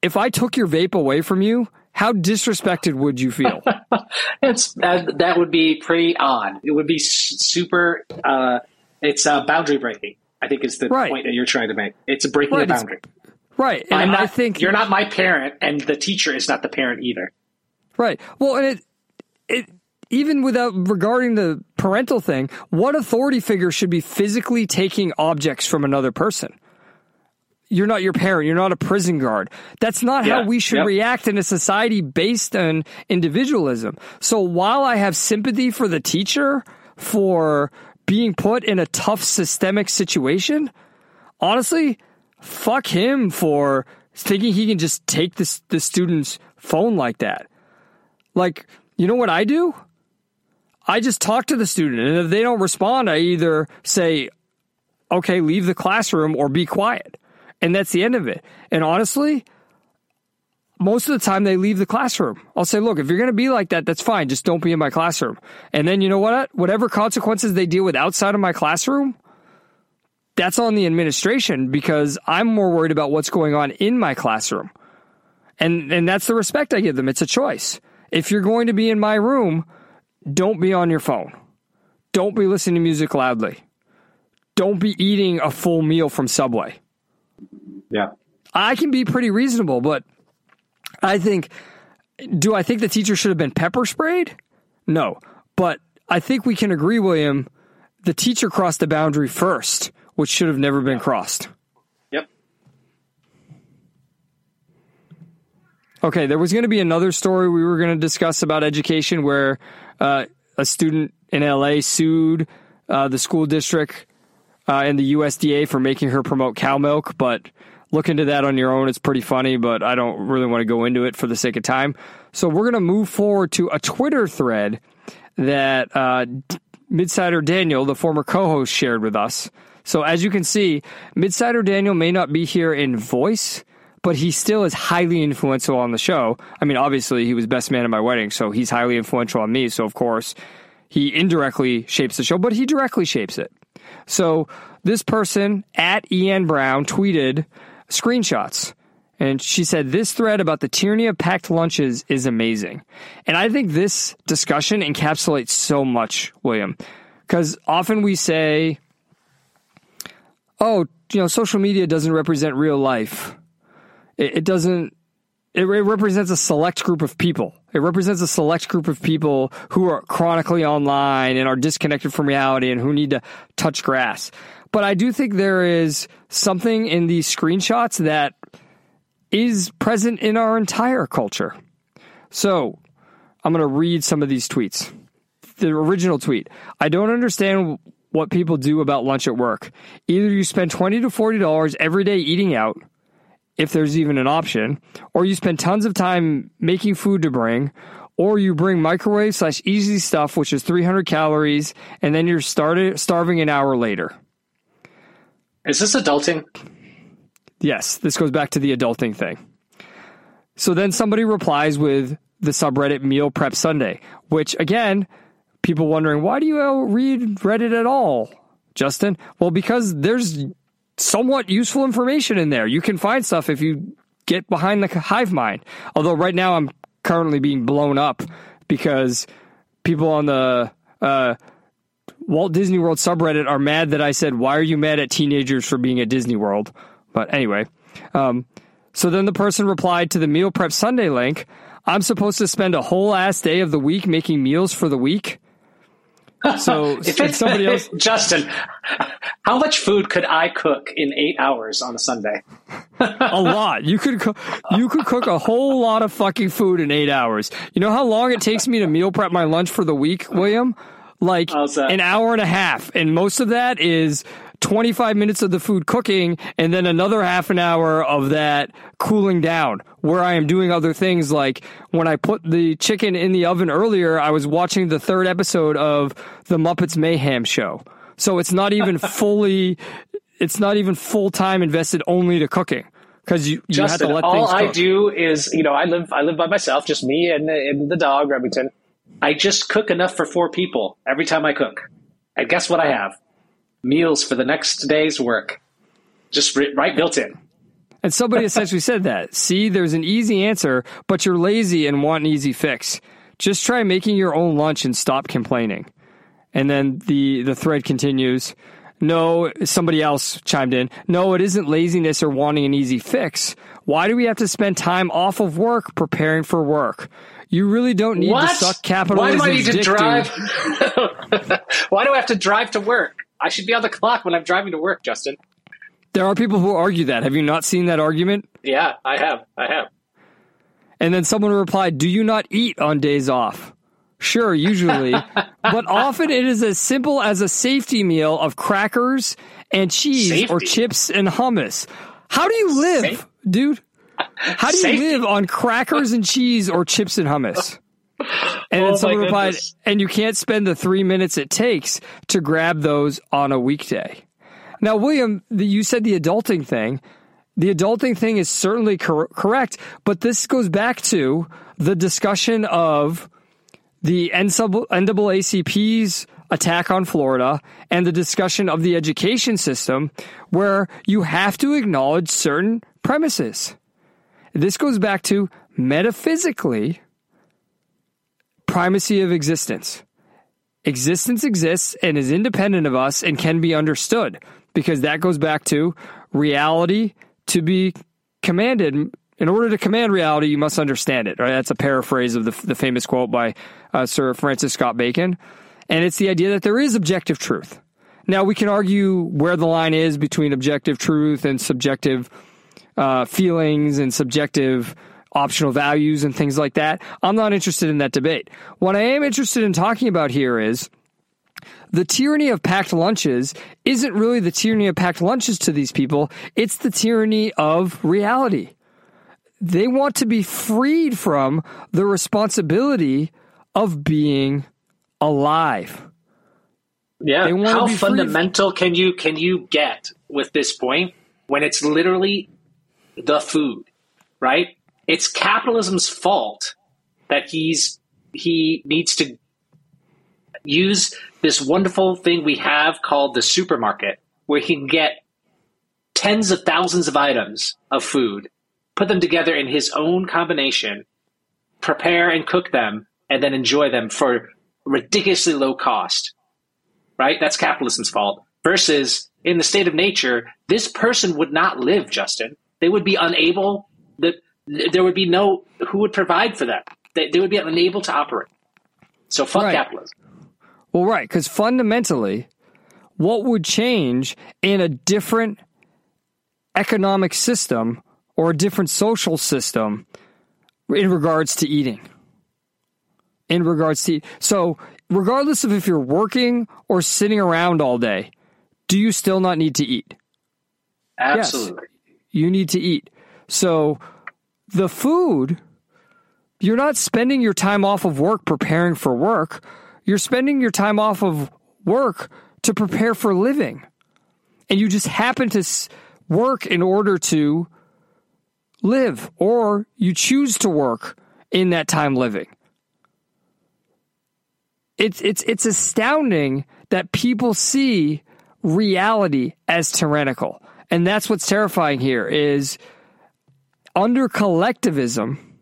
if I took your vape away from you, how disrespected would you feel? it's uh, that would be pretty odd. It would be super. Uh, it's uh, boundary breaking. I think is the Right. point that you're trying to make. It's a breaking Right, a boundary. right. And I'm not, I think you're not my parent, and the teacher is not the parent either. Right. Well, and it, it, even without regarding the parental thing, what authority figure should be physically taking objects from another person? You're not your parent. You're not a prison guard. That's not how we should yep. react in a society based on individualism. So while I have sympathy for the teacher for being put in a tough systemic situation, honestly, fuck him for thinking he can just take this the student's phone like that. Like, you know what I do? I just talk to the student, and if they don't respond, I either say, "Okay, leave the classroom" or "Be quiet," and that's the end of it. And honestly, most of the time they leave the classroom. I'll say, "Look, if you're going to be like that, that's fine. Just don't be in my classroom." And then you know what? Whatever consequences they deal with outside of my classroom, that's on the administration because I'm more worried about what's going on in my classroom. And and that's the respect I give them. It's a choice. If you're going to be in my room, don't be on your phone. Don't be listening to music loudly. Don't be eating a full meal from Subway. Yeah. I can be pretty reasonable, but I think do I think the teacher should have been pepper sprayed? No. But I think we can agree, William, the teacher crossed the boundary first, which should have never been crossed. Yep. Okay, there was going to be another story we were going to discuss about education where uh, a student in LA sued uh, the school district uh, and the USDA for making her promote cow milk, but look into that on your own. It's pretty funny, but I don't really want to go into it for the sake of time. So we're going to move forward to a Twitter thread that uh, Midsider Daniel, the former co-host, shared with us. So as you can see, Midsider Daniel may not be here in voice, but he still is highly influential on the show. I mean, obviously he was best man at my wedding, so he's highly influential on me. So of course he indirectly shapes the show, but he directly shapes it. So this person at Ian Brown tweeted screenshots. And she said, This thread about the tyranny of packed lunches is amazing. And I think this discussion encapsulates so much, William. Because often we say, oh, you know, social media doesn't represent real life. It, it doesn't, it, it represents a select group of people. It represents a select group of people who are chronically online and are disconnected from reality and who need to touch grass. But I do think there is something in these screenshots that is present in our entire culture. So I'm going to read some of these tweets. The original tweet I don't understand what people do about lunch at work. Either you spend 20 to $40 every day eating out, if there's even an option, or you spend tons of time making food to bring, or you bring microwave slash easy stuff, which is 300 calories, and then you're started, starving an hour later. Is this adulting? Yes, this goes back to the adulting thing. So then somebody replies with the subreddit Meal Prep Sunday, which again, people wondering, why do you read Reddit at all, Justin? Well, because there's somewhat useful information in there. You can find stuff if you get behind the hive mind. Although right now I'm currently being blown up because people on the uh, Walt Disney World subreddit are mad that I said, Why are you mad at teenagers for being at Disney World? But anyway, um, so then the person replied to the Meal Prep Sunday link I'm supposed to spend a whole ass day of the week making meals for the week. So if it's somebody else, Justin, how much food could I cook in eight hours on a Sunday? a lot. You could co- you could cook a whole lot of fucking food in eight hours. You know how long it takes me to meal prep my lunch for the week, William? Like an hour and a half, and most of that is 25 minutes of the food cooking and then another half an hour of that cooling down where I am doing other things like when I put the chicken in the oven earlier, I was watching the third episode of the Muppets Mayhem show. So it's not even fully, it's not even full time invested only to cooking because you, you Justin, have to let all I do is, you know, I live, I live by myself, just me and, and the dog, Remington. I just cook enough for four people every time I cook. And guess what I have? meals for the next day's work. Just right built in. And somebody essentially said that. See, there's an easy answer, but you're lazy and want an easy fix. Just try making your own lunch and stop complaining. And then the, the thread continues. No, somebody else chimed in. No, it isn't laziness or wanting an easy fix. Why do we have to spend time off of work preparing for work? You really don't need what? to suck capitalism. Why do I need to drive? Why do I have to drive to work? I should be on the clock when I'm driving to work, Justin. There are people who argue that. Have you not seen that argument? Yeah, I have. I have. And then someone replied, Do you not eat on days off? Sure, usually. but often it is as simple as a safety meal of crackers and cheese safety. or chips and hummus. How do you live, Safe? dude? How do you live on crackers and cheese or chips and hummus? And then oh someone replied, and you can't spend the three minutes it takes to grab those on a weekday. Now, William, you said the adulting thing. The adulting thing is certainly cor- correct, but this goes back to the discussion of the NAACP's attack on Florida and the discussion of the education system where you have to acknowledge certain premises. This goes back to metaphysically primacy of existence. Existence exists and is independent of us and can be understood because that goes back to reality to be commanded. In order to command reality, you must understand it. Right? That's a paraphrase of the, the famous quote by uh, Sir Francis Scott Bacon. And it's the idea that there is objective truth. Now, we can argue where the line is between objective truth and subjective uh, feelings and subjective optional values and things like that. I'm not interested in that debate. What I am interested in talking about here is the tyranny of packed lunches isn't really the tyranny of packed lunches to these people, it's the tyranny of reality. They want to be freed from the responsibility of being alive. Yeah, how fundamental can you can you get with this point when it's literally the food, right? it's capitalism's fault that he's he needs to use this wonderful thing we have called the supermarket where he can get tens of thousands of items of food put them together in his own combination prepare and cook them and then enjoy them for ridiculously low cost right? That's capitalism's fault. Versus in the state of nature this person would not live justin they would be unable the there would be no who would provide for them. They, they would be unable to operate. So fuck right. capitalism. Well, right, because fundamentally, what would change in a different economic system or a different social system in regards to eating? In regards to so, regardless of if you're working or sitting around all day, do you still not need to eat? Absolutely. Yes, you need to eat. So the food, you're not spending your time off of work preparing for work. You're spending your time off of work to prepare for living. And you just happen to work in order to live or you choose to work in that time living. It's it's it's astounding that people see reality as tyrannical. And that's what's terrifying here is under collectivism,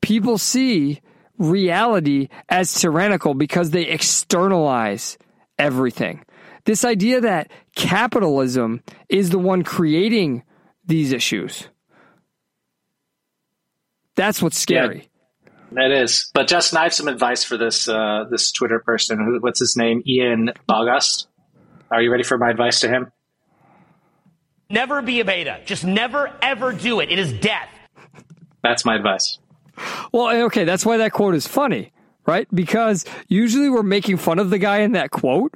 people see reality as tyrannical because they externalize everything. This idea that capitalism is the one creating these issues. That's what's scary. That is. But Justin, I have some advice for this uh, this Twitter person. What's his name? Ian August. Are you ready for my advice to him? Never be a beta. Just never, ever do it. It is death. That's my advice. Well, eh, okay, that's why that quote is funny, right? Because usually we're making fun of the guy in that quote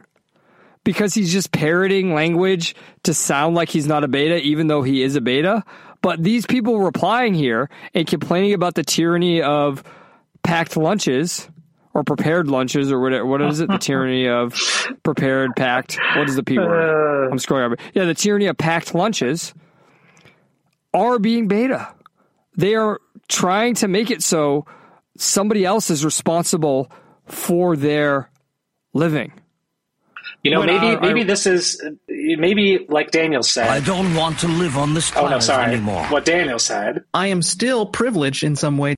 because he's just parroting language to sound like he's not a beta, even though he is a beta. But these people replying here and complaining about the tyranny of packed lunches or prepared lunches or whatever. What is it? The tyranny of prepared, packed. What is the P word? Uh, I'm scrolling over. Yeah, the tyranny of packed lunches are being beta. They are trying to make it so somebody else is responsible for their living. You know, When maybe I- maybe I- this is maybe like Daniel said. I don't want to live on this oh planet no, sorry. anymore. What Daniel said. I am still privileged in some way.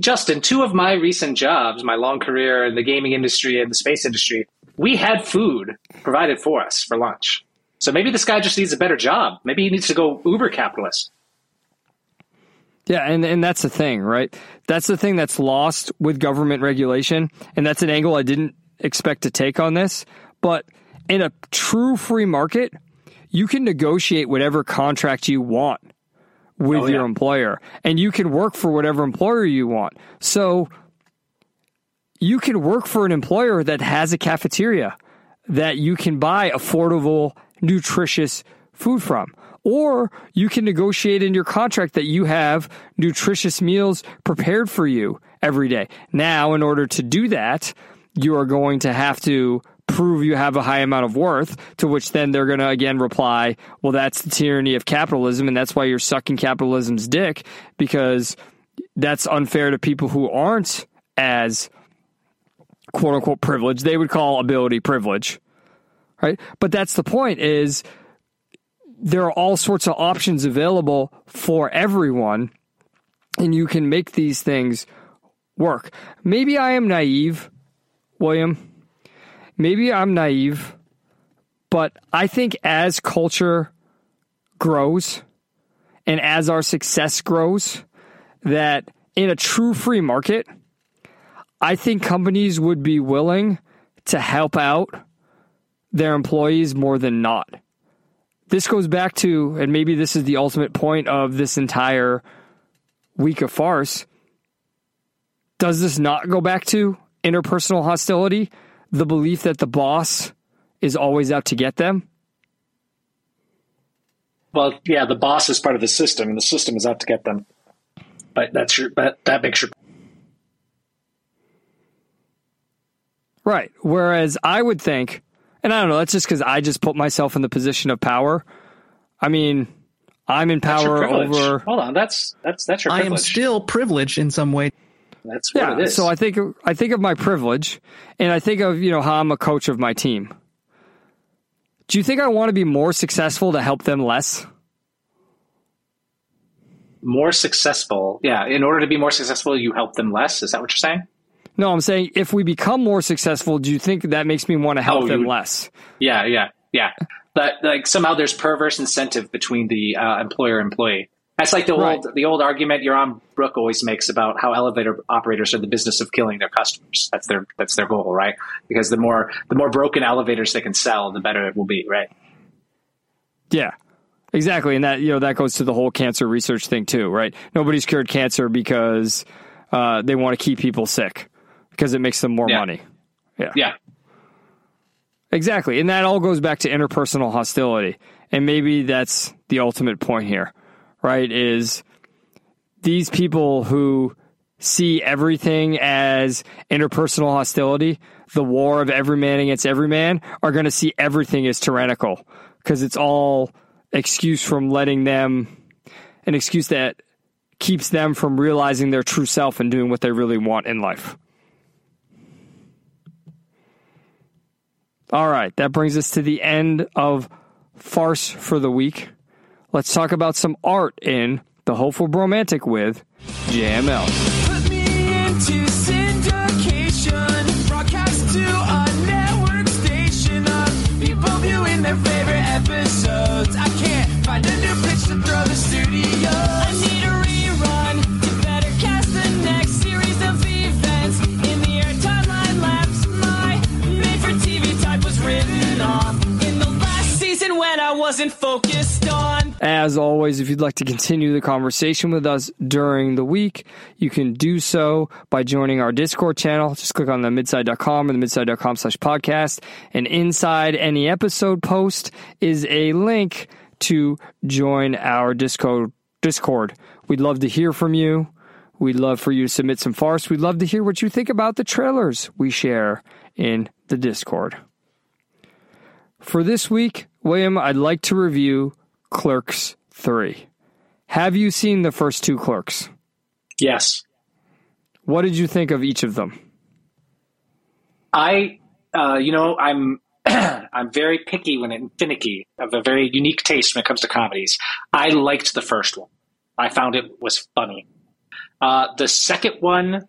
Justin, two of my recent jobs, my long career in the gaming industry and the space industry, we had food provided for us for lunch. So maybe this guy just needs a better job. Maybe he needs to go uber capitalist. Yeah, and, and that's the thing, right? That's the thing that's lost with government regulation. And that's an angle I didn't expect to take on this. But in a true free market, you can negotiate whatever contract you want with Oh, your employer, and you can work for whatever employer you want. So you can work for an employer that has a cafeteria that you can buy affordable, nutritious food from. Or you can negotiate in your contract that you have nutritious meals prepared for you every day. Now, in order to do that, you are going to have to prove you have a high amount of worth, to which then they're going to again reply, well, that's the tyranny of capitalism, and that's why you're sucking capitalism's dick, because that's unfair to people who aren't as quote unquote privilege. They would call ability privilege. Right? But that's the point is there are all sorts of options available for everyone and you can make these things work. Maybe I am naive, William. Maybe I'm naive, but I think as culture grows and as our success grows, that in a true free market, I think companies would be willing to help out their employees more than not. This goes back to, and maybe this is the ultimate point of this entire week of farce. Does this not go back to interpersonal hostility? The belief that the boss is always out to get them? Well, yeah, the boss is part of the system, and the system is out to get them. But that's your that, that makes your Right. Whereas I would think, and I don't know, that's just because I just put myself in the position of power. I mean, I'm in power over. Hold on, that's that's that's your I am still privileged in some way. That's what Yeah. it is. So I think I think of my privilege, and I think of you know how I'm a coach of my team. Do you think I want to be more successful to help them less? more successful. Yeah, in order to be more successful, you help them less. Is that what you're saying? No, I'm saying if we become more successful, do you think that makes me want to help Oh, them less? Yeah, yeah, yeah. But like somehow there's perverse incentive between the uh, employer employee. That's like the Right. old the old argument Yaron Brook always makes about how elevator operators are the business of killing their customers. That's their that's their goal, right? Because the more the more broken elevators they can sell, the better it will be, right? Yeah. Exactly. And that, you know, that goes to the whole cancer research thing too, right? Nobody's cured cancer because uh, they want to keep people sick because it makes them more Yeah. money. Yeah. Exactly. And that all goes back to interpersonal hostility. And maybe that's the ultimate point here, right? Is these people who see everything as interpersonal hostility, the war of every man against every man, are going to see everything as tyrannical because it's all excuse from letting them an excuse that keeps them from realizing their true self and doing what they really want in life. All right, that brings us to the end of farce for the week. Let's talk about some art in The Hopeful Bromantic with JML. Put me into syndication, broadcast to a network station of people viewing their favorite episodes. I can't find a new pitch to throw the studio. I need a rerun to better cast the next series of events. In the air timeline lapse, my made for TV type was written off in the last season when I wasn't focused on. As always, if you'd like to continue the conversation with us during the week, you can do so by joining our Discord channel. Just click on the midside.com or the midside.com slash podcast. And inside any episode post is a link to join our Discord. Discord. We'd love to hear from you. We'd love for you to submit some farce. We'd love to hear what you think about the trailers we share in the Discord. For this week, William, I'd like to review Clerks 3. Have you seen the first two Clerks? Yes. What did you think of each of them? I, uh, you know, I'm I'm very picky when it finicky. I have a very unique taste when it comes to comedies. I liked the first one. I found it was funny. Uh, the second one,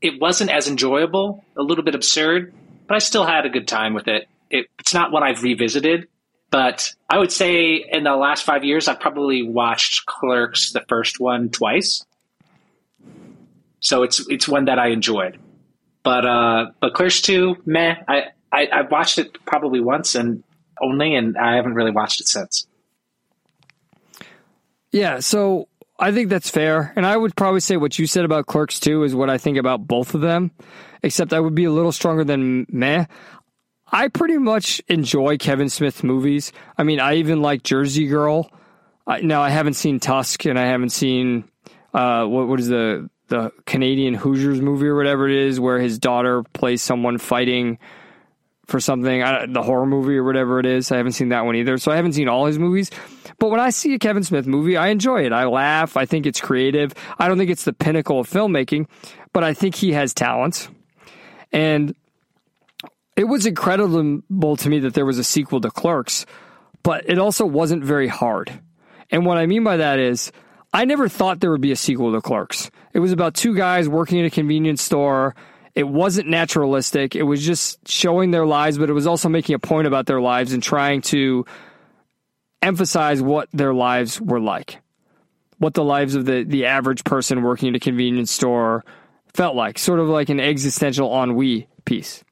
it wasn't as enjoyable, a little bit absurd, but I still had a good time with it. it it's not one I've revisited, but I would say in the last five years, I've probably watched Clerks, the first one, twice. So it's it's one that I enjoyed. But uh, but Clerks two, meh. I, I I watched it probably once and only, and I haven't really watched it since. Yeah, so I think that's fair. And I would probably say what you said about Clerks 2 is what I think about both of them, except I would be a little stronger than meh. I pretty much enjoy Kevin Smith movies. I mean, I even like Jersey Girl. I, now, I haven't seen Tusk and I haven't seen, uh, what, what is the, the Canadian Hoosiers movie or whatever it is, where his daughter plays someone fighting for something, I, the horror movie or whatever it is. I haven't seen that one either. So I haven't seen all his movies. But when I see a Kevin Smith movie, I enjoy it. I laugh. I think it's creative. I don't think it's the pinnacle of filmmaking, but I think he has talent. And it was incredible to me that there was a sequel to Clerks, but it also wasn't very hard. And what I mean by that is, I never thought there would be a sequel to Clerks. It was about two guys working in a convenience store. It wasn't naturalistic. It was just showing their lives, but it was also making a point about their lives and trying to emphasize what their lives were like, what the lives of the, the average person working at a convenience store felt like, sort of like an existential ennui piece.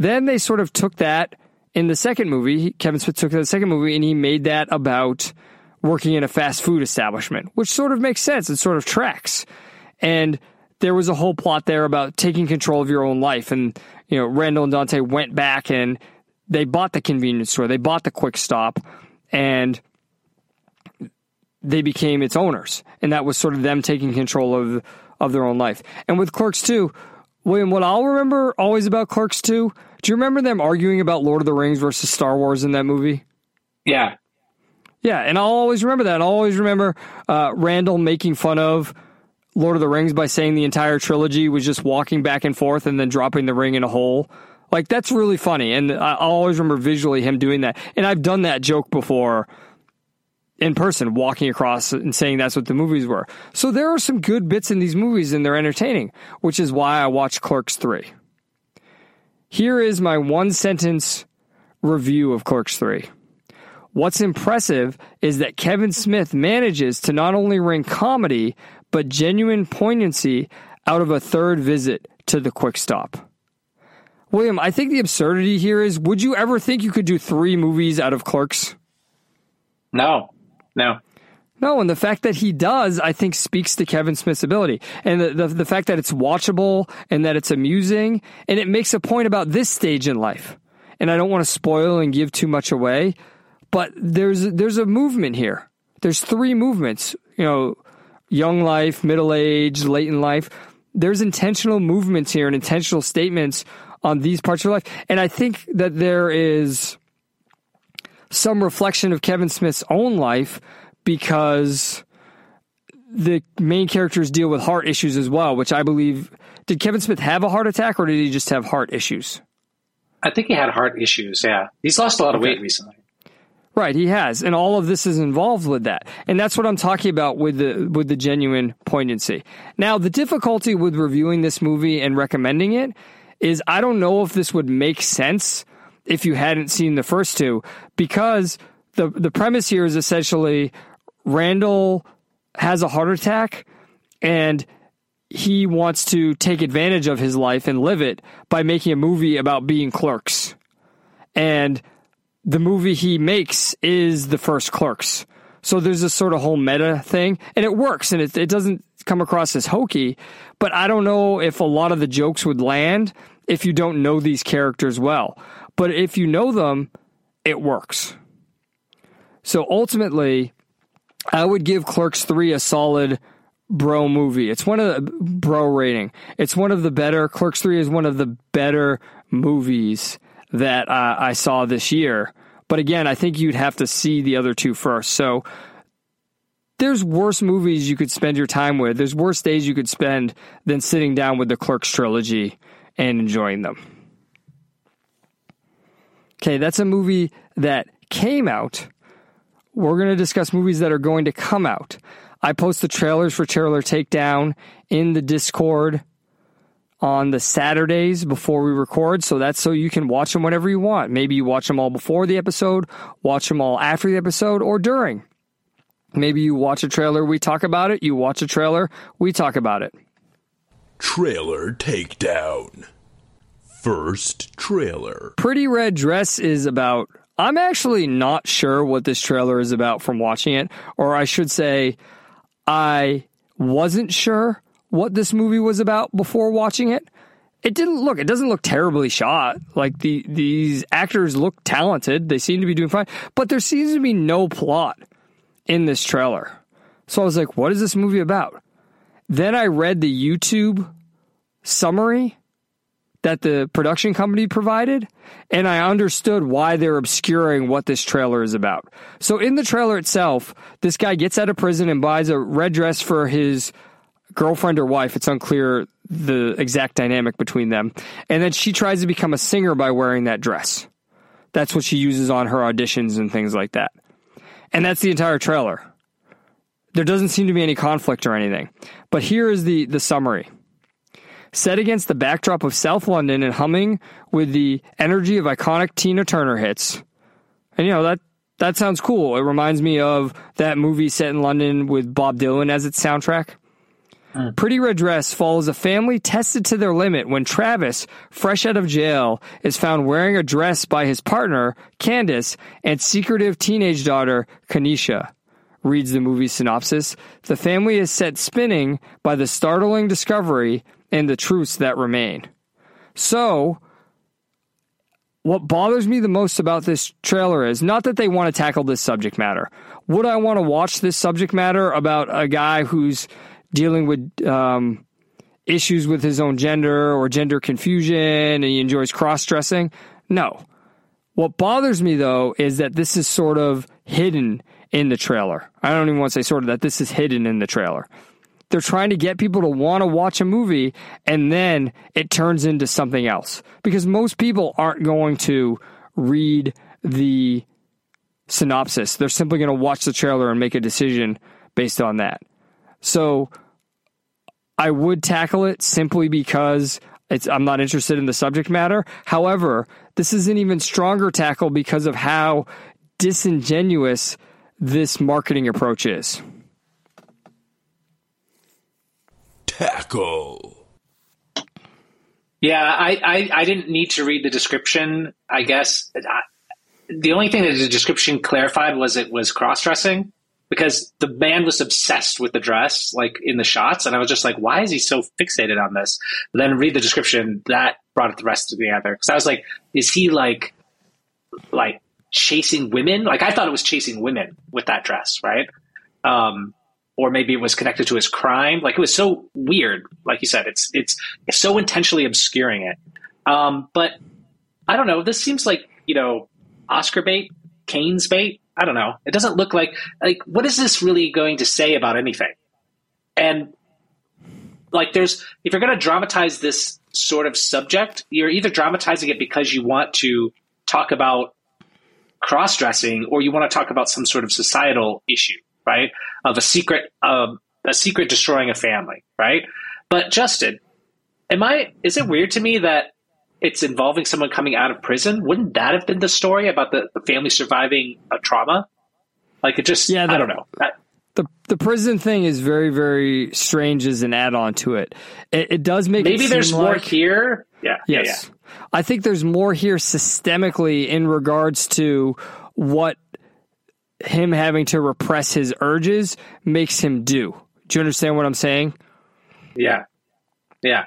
Then they sort of took that in the second movie. Kevin Smith took the second movie and he made that about working in a fast food establishment, which sort of makes sense. It sort of tracks. And there was a whole plot there about taking control of your own life. And, you know, Randall and Dante went back and they bought the convenience store, they bought the quick stop, and they became its owners. And that was sort of them taking control of of their own life. And with Clerks 2, William, what I'll remember always about Clerks 2, do you remember them arguing about Lord of the Rings versus Star Wars in that movie? Yeah. Yeah, and I'll always remember that. I'll always remember uh, Randall making fun of Lord of the Rings by saying the entire trilogy was just walking back and forth and then dropping the ring in a hole. Like that's really funny, and I I'll always remember visually him doing that. And I've done that joke before in person, walking across and saying that's what the movies were. So there are some good bits in these movies, and they're entertaining, which is why I watched Clerks three. Here is my one sentence review of Clerks three. What's impressive is that Kevin Smith manages to not only wring comedy, but genuine poignancy out of a third visit to the quick stop. William, I think the absurdity here is would you ever think you could do three movies out of Clerks? No. No. No, and the fact that he does, I think, speaks to Kevin Smith's ability. And the, the, the fact that it's watchable and that it's amusing, and it makes a point about this stage in life. And I don't want to spoil and give too much away, but there's there's a movement here. There's three movements, you know, young life, middle age, late in life. There's intentional movements here and intentional statements on these parts of life. And I think that there is some reflection of Kevin Smith's own life because the main characters deal with heart issues as well, which I believe. Did Kevin Smith have a heart attack or did he just have heart issues? I think he had heart issues. Yeah, he's lost a lot of weight recently. Right, he has, and all of this is involved with that, and that's what I'm talking about with the with the genuine poignancy. Now, the difficulty with reviewing this movie and recommending it is I don't know if this would make sense if you hadn't seen the first two, because the the premise here is essentially Randall has a heart attack and he wants to take advantage of his life and live it by making a movie about being clerks. And the movie he makes is the first clerks. So there's this sort of whole meta thing, and it works, and it, it doesn't come across as hokey. But I don't know if a lot of the jokes would land if you don't know these characters well. But if you know them, it works. So ultimately, I would give Clerks 3 a solid bro movie. It's one of the bro rating. It's one of the better, Clerks 3 is one of the better movies that uh, I saw this year. But again, I think you'd have to see the other two first. So there's worse movies you could spend your time with. There's worse days you could spend than sitting down with the Clerks trilogy and enjoying them. Okay, that's a movie that came out. We're going to discuss movies that are going to come out. I post the trailers for Trailer Takedown in the Discord on the Saturdays before we record. So that's so you can watch them whenever you want. Maybe you watch them all before the episode, watch them all after the episode, or during. Maybe you watch a trailer, we talk about it. You watch a trailer, we talk about it. Trailer Takedown. First trailer. Pretty Red Dress is about. I'm actually not sure what this trailer is about from watching it, or I should say, I wasn't sure what this movie was about before watching it. It didn't look. It doesn't look terribly shot. Like the these actors look talented. They seem to be doing fine, but there seems to be no plot in this trailer. So I was like, "What is this movie about?" Then I read the YouTube summary that the production company provided, and I understood why they're obscuring what this trailer is about. So in the trailer itself, this guy gets out of prison and buys a red dress for his girlfriend or wife. It's unclear the exact dynamic between them. And then she tries to become a singer by wearing that dress. That's what she uses on her auditions and things like that. And that's the entire trailer. There doesn't seem to be any conflict or anything. But here is the, the summary. Set against the backdrop of South London and humming with the energy of iconic Tina Turner hits. And you know, that that sounds cool. It reminds me of that movie set in London with Bob Dylan as its soundtrack. Mm. Pretty Red Dress follows a family tested to their limit when Travis, fresh out of jail, is found wearing a dress by his partner, Candace, and secretive teenage daughter, Kanisha. Reads the movie synopsis. The family is set spinning by the startling discovery and the truths that remain. So, what bothers me the most about this trailer is not that they want to tackle this subject matter. Would I want to watch this subject matter about a guy who's dealing with um, issues with his own gender or gender confusion and he enjoys cross dressing? No. What bothers me though is that this is sort of hidden in the trailer. I don't even want to say sort of that this is hidden in the trailer. They're trying to get people to want to watch a movie and then it turns into something else because most people aren't going to read the synopsis. They're simply going to watch the trailer and make a decision based on that. So I would tackle it simply because it's, I'm not interested in the subject matter. However, this is an even stronger tackle because of how disingenuous this marketing approach is. Tackle. Yeah, I, I, I didn't need to read the description. I guess I, the only thing that the description clarified was it was cross dressing because the man was obsessed with the dress, like in the shots, and I was just like, why is he so fixated on this? But then read the description that brought the rest together because I was like, is he like like chasing women? Like I thought it was chasing women with that dress, right? Um, or maybe it was connected to his crime. Like it was so weird. Like you said, it's it's, so intentionally obscuring it. Um, but I don't know. This seems like you know Oscar bait, Cannes bait. I don't know. It doesn't look like like what is this really going to say about anything? And like there's if you're going to dramatize this sort of subject, you're either dramatizing it because you want to talk about cross dressing or you want to talk about some sort of societal issue, right? Of a secret um, a secret destroying a family, right? But Justin, am I is it weird to me that it's involving someone coming out of prison? Wouldn't that have been the story about the, the family surviving a trauma? Like it just Yeah, I don't know. That- the the prison thing is very very strange as an add on to it. It, it does make maybe there's more like, here. Yeah. Yeah. Yes. I think there's more here systemically in regards to what him having to repress his urges makes him do. Do you understand what I'm saying? Yeah. Yeah.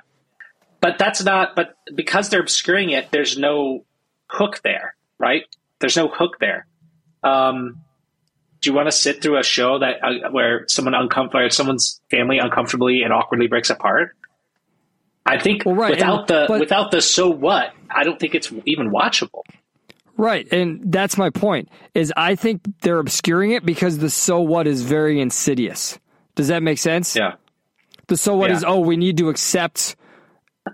But that's not, but because they're obscuring it, there's no hook there, right? There's no hook there. Um, do you want to sit through a show that uh, where someone uncom- where someone's family uncomfortably and awkwardly breaks apart? I think Well, right, without and- the but- without the so what, I don't think it's even watchable. Right, and that's my point. Is I think they're obscuring it because the so what is very insidious. Does that make sense? Yeah. The so what Yeah. is oh we need to accept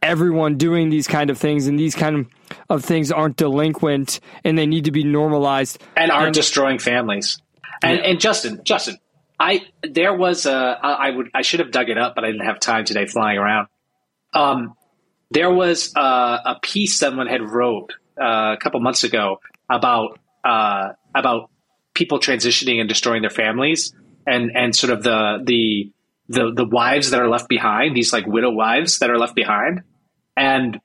everyone doing these kind of things and these kind of, things aren't delinquent and they need to be normalized. and aren't destroying families. And and Justin, Justin, I there was a I would I should have dug it up, but I didn't have time today flying around. Um, there was a, a piece someone had wrote uh, a couple months ago about uh, about people transitioning and destroying their families, and and sort of the the the the wives that are left behind, these like widow wives that are left behind, and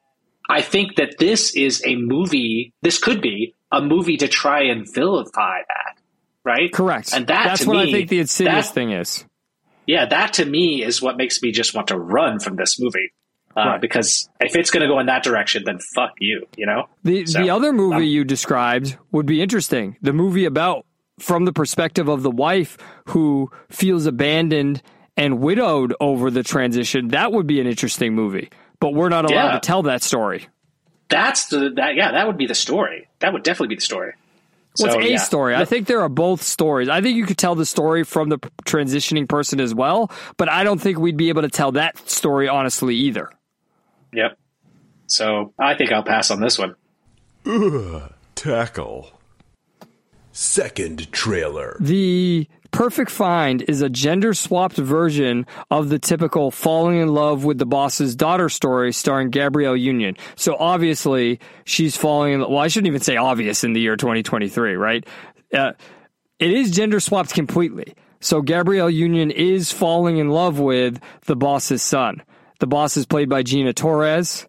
I think that this is a movie. This could be a movie to try and vilify that, right? Correct. And that that's what I think the insidious that- thing is. Yeah, that to me is what makes me just want to run from this movie. Uh, Right. Because if it's going to go in that direction, then fuck you, you know? The So, the other movie um, you described would be interesting. The movie about from the perspective of the wife who feels abandoned and widowed over the transition. That would be an interesting movie. But we're not allowed Yeah. to tell that story. That's the, that, yeah, that would be the story. That would definitely be the story. What's So, a yeah. story? I think there are both stories. I think you could tell the story from the transitioning person as well, but I don't think we'd be able to tell that story honestly either. Yep. So I think I'll pass on this one. Tackle. Second trailer. The Perfect Find is a gender swapped version of the typical falling in love with the boss's daughter story starring Gabrielle Union. So obviously she's falling in love. well, I shouldn't even say obvious in the year 2023, right? Uh, it is gender swapped completely. So Gabrielle Union is falling in love with the boss's son. The boss is played by Gina Torres.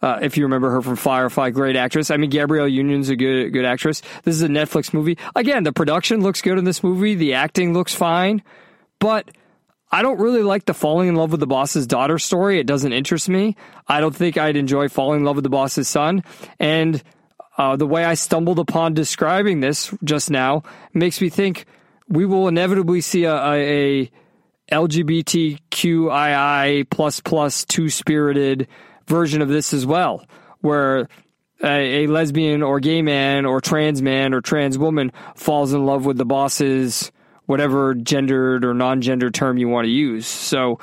Uh, if you remember her from Firefly, great actress. I mean, Gabrielle Union's a good good actress. This is a Netflix movie. Again, the production looks good in this movie. The acting looks fine, but I don't really like the falling in love with the boss's daughter story. It doesn't interest me. I don't think I'd enjoy falling in love with the boss's son. And uh, the way I stumbled upon describing this just now makes me think we will inevitably see a, a, a LGBTQII plus plus two spirited version of this as well, where a, a lesbian or gay man or trans man or trans woman falls in love with the boss's whatever gendered or non-gendered term you want to use. So,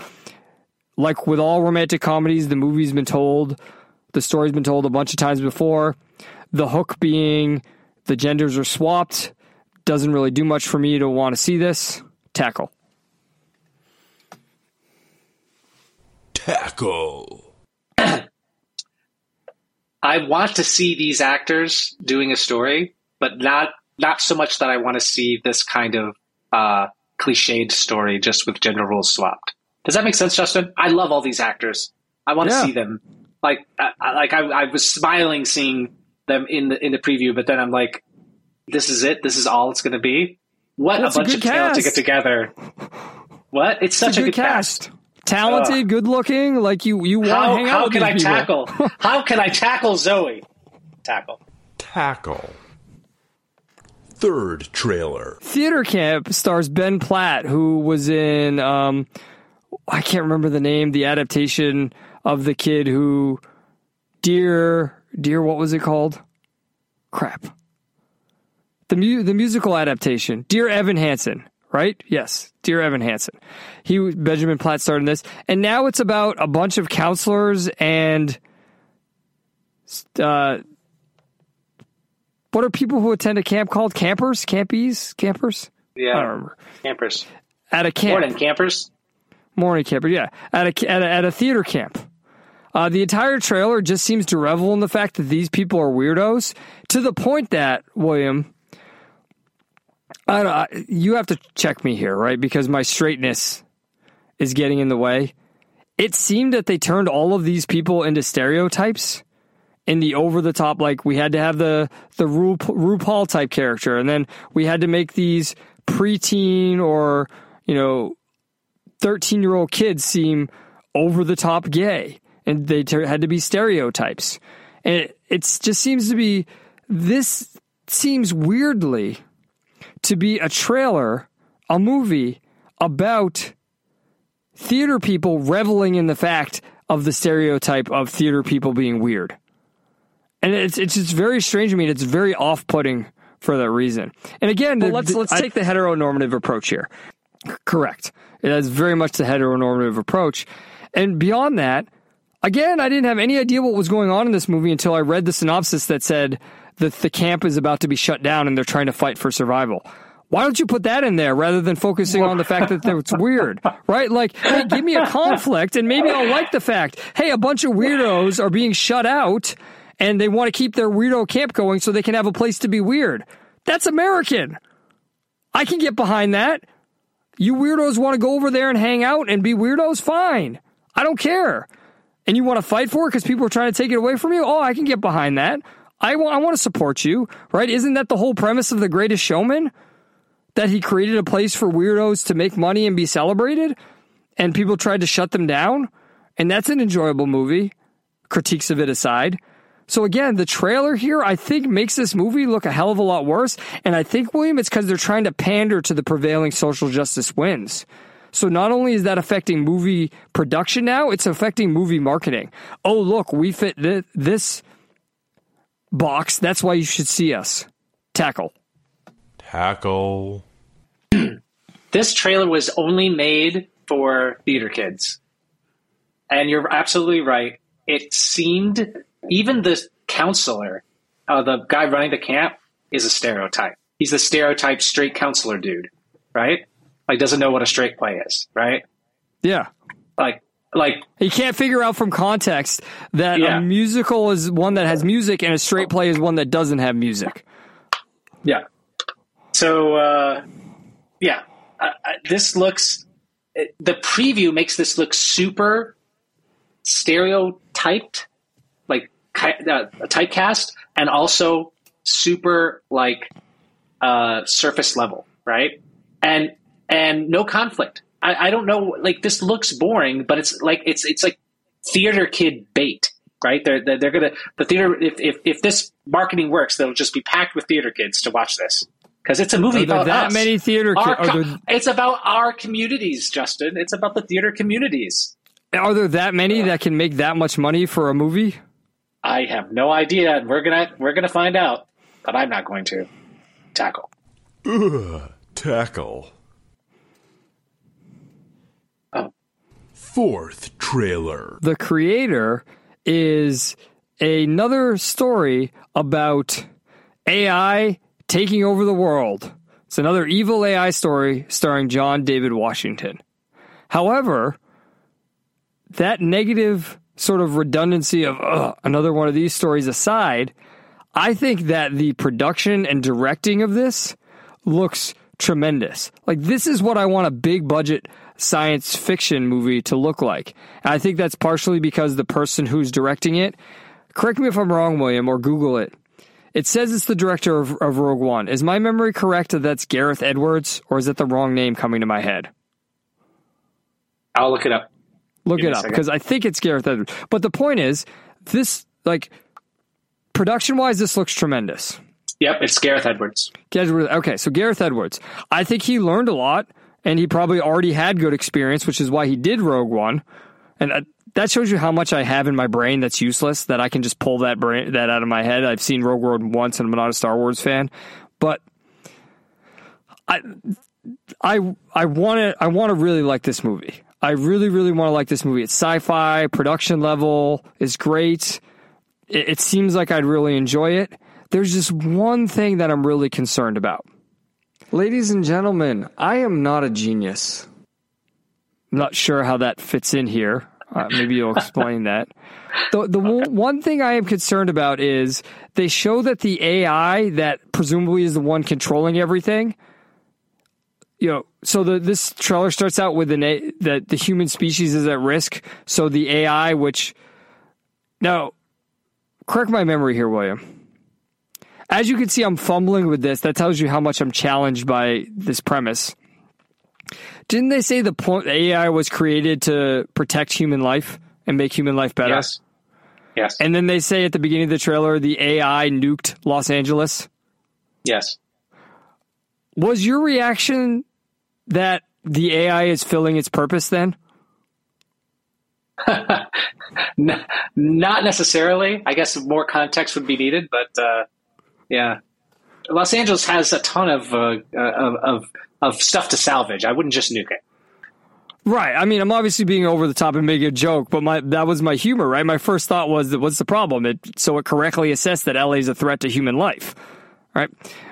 like with all romantic comedies, the movie's been told, the story's been told a bunch of times before. The hook being the genders are swapped doesn't really do much for me to want to see this. Tackle. Tackle. I want to see these actors doing a story, but not not so much that I want to see this kind of uh, cliched story just with gender roles swapped. Does that make sense, Justin? I love all these actors. I want to Yeah. see them. Like, I, I- like I, I was smiling seeing them in the in the preview, but then I'm like, this is it. This is all it's going to be. What Well, a it's a bunch good of talent to get together. What? It's such It's a good cast. Talented, good looking, like you you want to How, hang out how can I people. tackle? how can I tackle Zoe? Tackle. Tackle. Third trailer. Theater Camp stars Ben Platt, who was in um, I can't remember the name, the adaptation of the kid who Dear Dear what was it called? Crap. the mu- the musical adaptation, Dear Evan Hansen, right? Yes, Dear Evan Hansen. He Benjamin Platt started this, and now it's about a bunch of counselors and uh, what are people who attend a camp called? Campers, campies, campers. I don't Yeah, remember. campers. At a camp, Morning, campers. morning camper, yeah, at a at a, at a theater camp. Uh, the entire trailer just seems to revel in the fact that these people are weirdos to the point that William, I don't, you have to check me here, right? Because my straightness is getting in the way. It seemed that they turned all of these people into stereotypes in the over the top like we had to have the the Ru, RuPaul type character and then we had to make these preteen or you know 13 year old kids seem over the top gay and they ter- had to be stereotypes and it it's, just seems to be this seems weirdly to be a trailer a movie about theater people reveling in the fact of the stereotype of theater people being weird and it's it's just very strange to me. and It's very off putting for that reason. And again, the- let's- let's I- take the heteronormative approach here. Correct. It has very much the heteronormative approach. And beyond that, again, I didn't have any idea what was going on in this movie until I read the synopsis that said that the camp is about to be shut down and they're trying to fight for survival. Why don't you put that in there rather than focusing on the fact that it's weird, right? Like, hey, give me a conflict and maybe I'll like the fact, hey, a bunch of weirdos are being shut out and they want to keep their weirdo camp going so they can have a place to be weird. That's American. I can get behind that. You weirdos want to go over there and hang out and be weirdos? Fine. I don't care. And you want to fight for it because people are trying to take it away from you? Oh, I can get behind that. I want, I want to support you, right? Isn't that the whole premise of The Greatest Showman? That he created a place for weirdos to make money and be celebrated? And people tried to shut them down? And that's an enjoyable movie, critiques of it aside. So again, the trailer here, I think, makes this movie look a hell of a lot worse. And I think, William, it's because they're trying to pander to the prevailing social justice wins. So not only is that affecting movie production now, it's affecting movie marketing. Oh, look, we fit thi- this box. That's why you should see us. Tackle. Tackle. This trailer was only made for theater kids. And you're absolutely right. It seemed, even the counselor, uh, the guy running the camp, is a stereotype. He's the stereotype straight counselor dude, right? Like, doesn't know what a straight play is, right? Yeah. Like, like you can't figure out from context that Yeah. a musical is one that has music and a straight play is one that doesn't have music. Yeah. So, uh, yeah, I, I, this looks. It, the preview makes this look super stereotyped, like uh, typecast, and also super like uh, surface level, right? And and no conflict. I, I don't know. Like this looks boring, but it's like it's it's like theater kid bait, right? They're they're, they're gonna the theater. If, if if this marketing works, they'll just be packed with theater kids to watch this because it's a movie Are there about that us. many theater ki- Our are co- there- it's about our communities, Justin. It's about the theater communities. Are there that many that can make that much money for a movie? I have no idea, and we're gonna we're gonna find out, but I'm not going to tackle. Ugh. Tackle. Fourth trailer. The creator is another story about AI taking over the world. It's another evil AI story starring John David Washington. However, that negative sort of redundancy of "Ugh, another one of these stories aside, I think that the production and directing of this looks tremendous. Like this is what I want a big budget science fiction movie to look like. And I think that's partially because the person who's directing it, correct me if I'm wrong, William, or Google it. It says it's the director of, of Rogue One. Is my memory correct that that's Gareth Edwards, or is it the wrong name coming to my head? I'll look it up. Look Give it up because I think it's Gareth Edwards. But the point is, this like production wise, this looks tremendous. Yep, it's Gareth Edwards. Gareth- Okay, so Gareth Edwards. I think he learned a lot, and he probably already had good experience, which is why he did Rogue One. And that shows you how much I have in my brain that's useless. That I can just pull that brain that out of my head. I've seen Rogue One once, and I'm not a Star Wars fan, but I I I want to I want to really like this movie. I really really want to like this movie. It's sci-fi, production level is great. It, it seems like I'd really enjoy it. There's just one thing that I'm really concerned about. Ladies and gentlemen, I am not a genius. I'm not sure how that fits in here. Uh, maybe you'll explain that. The the one one thing I am concerned about is they show that the AI that presumably is the one controlling everything. You know, so the this trailer starts out with an a, that the human species is at risk. So the AI, which now, correct my memory here, William. As you can see, I'm fumbling with this. That tells you how much I'm challenged by this premise. Didn't they say the point AI was created to protect human life and make human life better? Yes. Yes. And then they say at the beginning of the trailer, the AI nuked Los Angeles. yes. Was your reaction that the AI is filling its purpose then? Not necessarily. I guess more context would be needed, but uh, yeah, Los Angeles has a ton of, uh, of of of stuff to salvage. I wouldn't just nuke it. Right. I mean, I'm obviously being over the top and making a joke, but my that was my humor, right? My first thought was what's the problem? It so it correctly assessed that LA is a threat to human life. Right?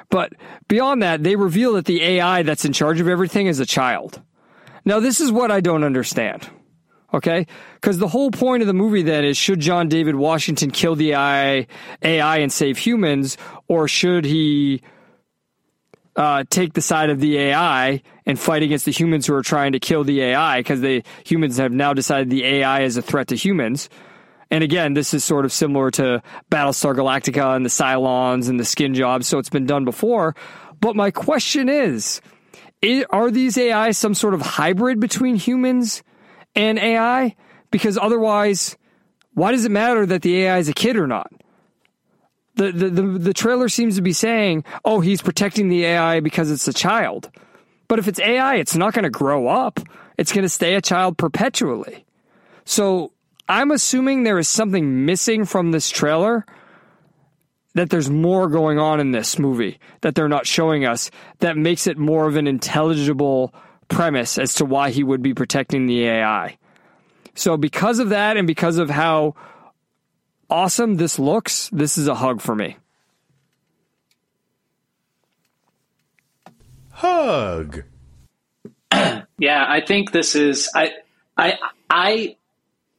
But beyond that, they reveal that the AI that's in charge of everything is a child. Now, this is what I don't understand. Okay? Because the whole point of the movie then is should John David Washington kill the AI, AI and save humans, or should he uh, take the side of the AI and fight against the humans who are trying to kill the AI because the humans have now decided the AI is a threat to humans. And again, this is sort of similar to Battlestar Galactica and the Cylons and the skin jobs, so it's been done before. But my question is, are these AI some sort of hybrid between humans and AI? Because otherwise, why does it matter that the AI is a kid or not? The, the, the, the trailer seems to be saying, oh, he's protecting the AI because it's a child. But if it's AI, it's not going to grow up. It's going to stay a child perpetually. So I'm assuming there is something missing from this trailer, that there's more going on in this movie that they're not showing us that makes it more of an intelligible premise as to why he would be protecting the AI. So because of that and because of how awesome this looks, this is a hug for me. Hug. Yeah, I think this is I I I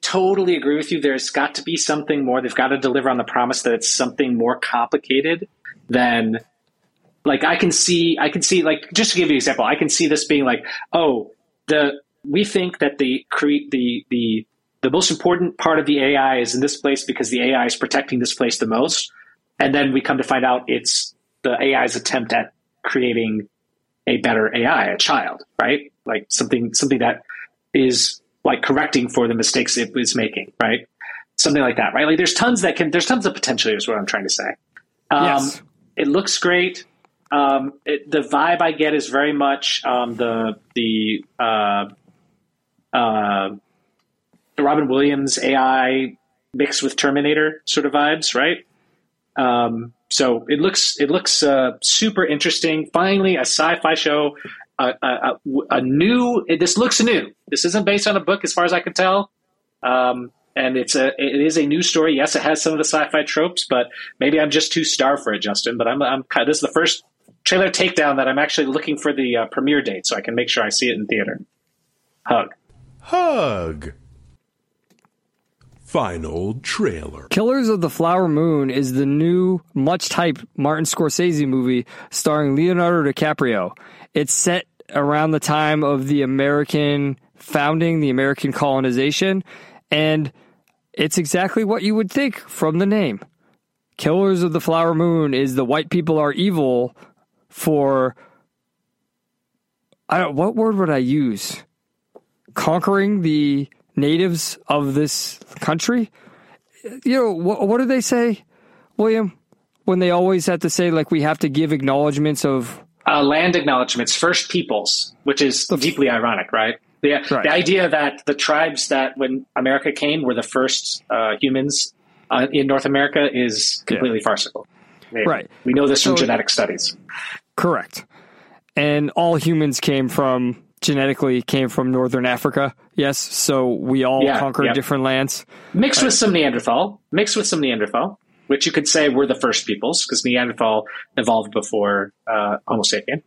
totally agree with you. There's got to be something more. They've got to deliver on the promise that it's something more complicated than like I can see I can see like just to give you an example, I can see this being like, oh, the we think that the create the the the most important part of the AI is in this place because the AI is protecting this place the most. And then we come to find out it's the AI's attempt at creating a better AI, a child, right? Like something something that is like correcting for the mistakes it was making, right? Something like that, right? Like there's tons that can there's tons of potential here is what I'm trying to say. Um, Yes. It looks great. Um, it, the vibe I get is very much um, the the uh, uh, Robin Williams AI mixed with Terminator sort of vibes, right? Um, so it looks it looks uh, super interesting. Finally, a sci-fi show, a, a, a, new. This looks new. This isn't based on a book, as far as I can tell. Um, and it's a it is a new story. Yes, it has some of the sci-fi tropes, but maybe I'm just too starved for it, Justin. But I'm I'm this is the first trailer takedown that I'm actually looking for the uh, premiere date, so I can make sure I see it in theater. Hug. Hug. Final trailer. Killers of the Flower Moon is the new, much hyped Martin Scorsese movie starring Leonardo DiCaprio. It's set around the time of the American founding, the American colonization, and it's exactly what you would think from the name. Killers of the Flower Moon is the white people are evil for I don't what word would I use? Conquering the natives of this country. You know, what, what do they say, William? When they always have to say, like, we have to give acknowledgments of. uh, land acknowledgments, First Peoples, which is deeply ironic, right? The, Right. the idea that the tribes that when America came were the first uh, humans uh, in North America is completely farcical. We- Right. We know this from So- genetic studies. Correct. and all humans came from genetically came from northern Africa. Yes, so we all Yeah, conquered yeah. different lands. Mixed with some Neanderthal, mixed with some Neanderthal, which you could say were the first peoples because Neanderthal evolved before uh, Homo sapien.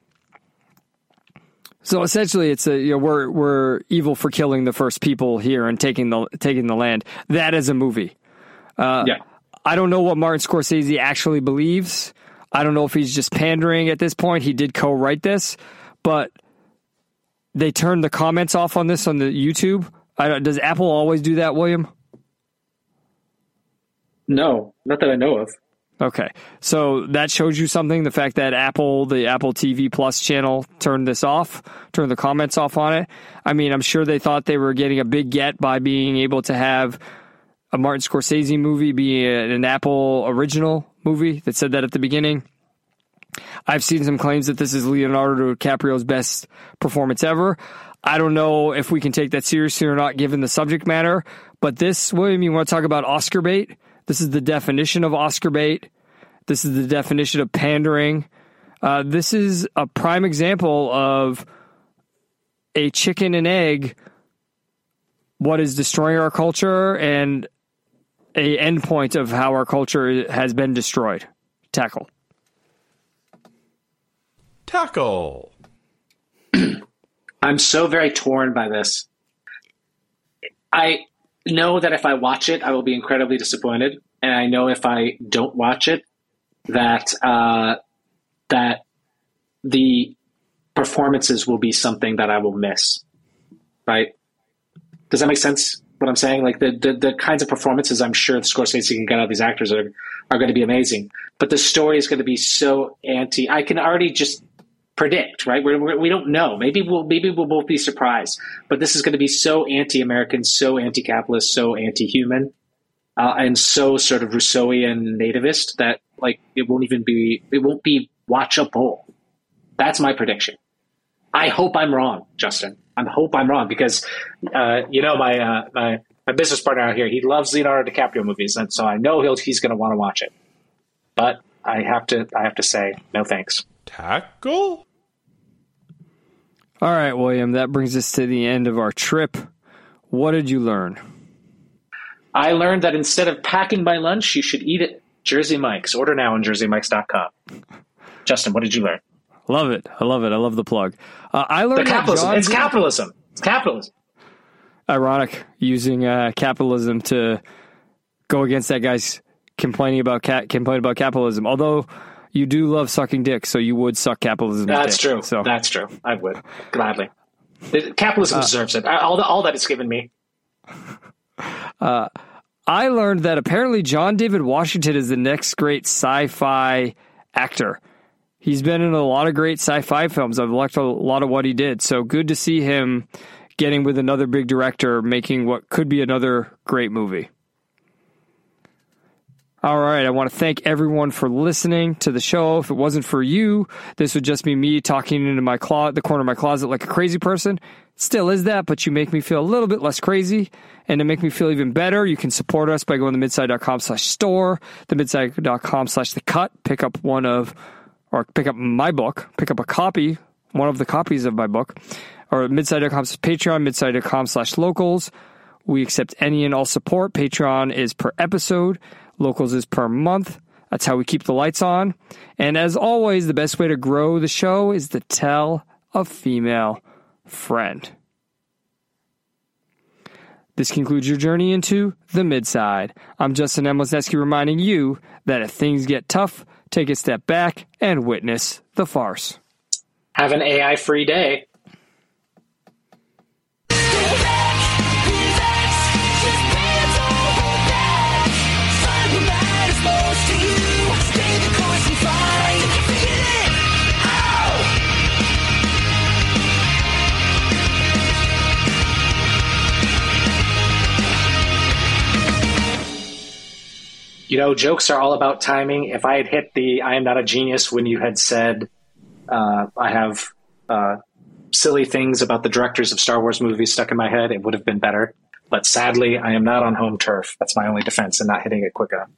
So essentially, it's a you know we're we're evil for killing the first people here and taking the taking the land. That is a movie. Uh, yeah. I don't know what Martin Scorsese actually believes. I don't know if he's just pandering at this point. He did co-write this, but they turned the comments off on this on the YouTube. I don't, does Apple always do that, William? No, not that I know of. Okay, so that shows you something. The fact that Apple, the Apple TV Plus channel, turned this off, turned the comments off on it. I mean, I'm sure they thought they were getting a big get by being able to have a Martin Scorsese movie be an Apple original movie that said that at the beginning. I've seen some claims that this is Leonardo DiCaprio's best performance ever. I don't know if we can take that seriously or not given the subject matter, but this, William, you want to talk about Oscar bait? This is the definition of Oscar bait. This is the definition of pandering. Uh, this is a prime example of a chicken and egg, what is destroying our culture and a endpoint of how our culture has been destroyed. Tackle. Tackle. I'm so very torn by this. I know that if I watch it, I will be incredibly disappointed, and I know if I don't watch it, that uh, that the performances will be something that I will miss. Right? Does that make sense? What I'm saying, like the the, the kinds of performances I'm sure the Scorsese can get out of these actors are are going to be amazing, but the story is going to be so anti. I can already just predict, right? We're, we're, we don't know. Maybe we'll maybe we'll both be surprised. But this is going to be so anti-American, so anti-capitalist, so anti-human, uh, and so sort of Rousseauian nativist that like it won't even be it won't be watchable. That's my prediction. I hope I'm wrong, Justin. I hope I'm wrong because uh, you know my uh, my my business partner out here. He loves Leonardo DiCaprio movies, and so I know he'll he's going to want to watch it. But I have to I have to say no thanks. Tackle? All right, William, that brings us to the end of our trip. What did you learn? I learned that instead of packing my lunch, you should eat it Jersey Mike's. Order now on jerseymikes.com. Justin, what did you learn? Love it. I love it. I love the plug. Uh, I learned that capitalism. John It's capitalism. It's capitalism. ironic using uh, capitalism to go against that guy's complaining about cat complain about capitalism. Although you do love sucking dick, so you would suck capitalism. That's dick. true. So That's true. I would gladly. Capitalism deserves it. All, the, all that it's given me. I learned that apparently John David Washington is the next great sci-fi actor. He's been in a lot of great sci-fi films. I've liked a lot of what he did. So good to see him getting with another big director, making what could be another great movie. All right. I want to thank everyone for listening to the show. If it wasn't for you, this would just be me talking into my closet, the corner of my closet like a crazy person. Still is that, but you make me feel a little bit less crazy. And to make me feel even better, you can support us by going to midside.com slash store, the midside.com slash the cut, pick up one of, or pick up my book, pick up a copy, one of the copies of my book, or midside.com Patreon, midside.com slash locals. We accept any and all support. Patreon is per episode. Locals is per month. That's how we keep the lights on. And as always, the best way to grow the show is to tell a female friend. This concludes your journey into the midside. I'm Justin Emlesneski reminding you that if things get tough, take a step back and witness the farce. Have an AI free day. You know, jokes are all about timing. If I had hit the I am not a genius when you had said uh, I have uh, silly things about the directors of Star Wars movies stuck in my head, it would have been better. But sadly, I am not on home turf. That's my only defense in not hitting it quick enough.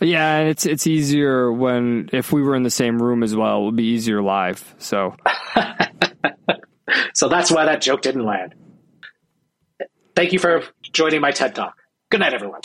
Yeah, and it's it's easier when if we were in the same room as well, it would be easier live. So So that's why that joke didn't land. Thank you for joining my TED Talk. Good night, everyone.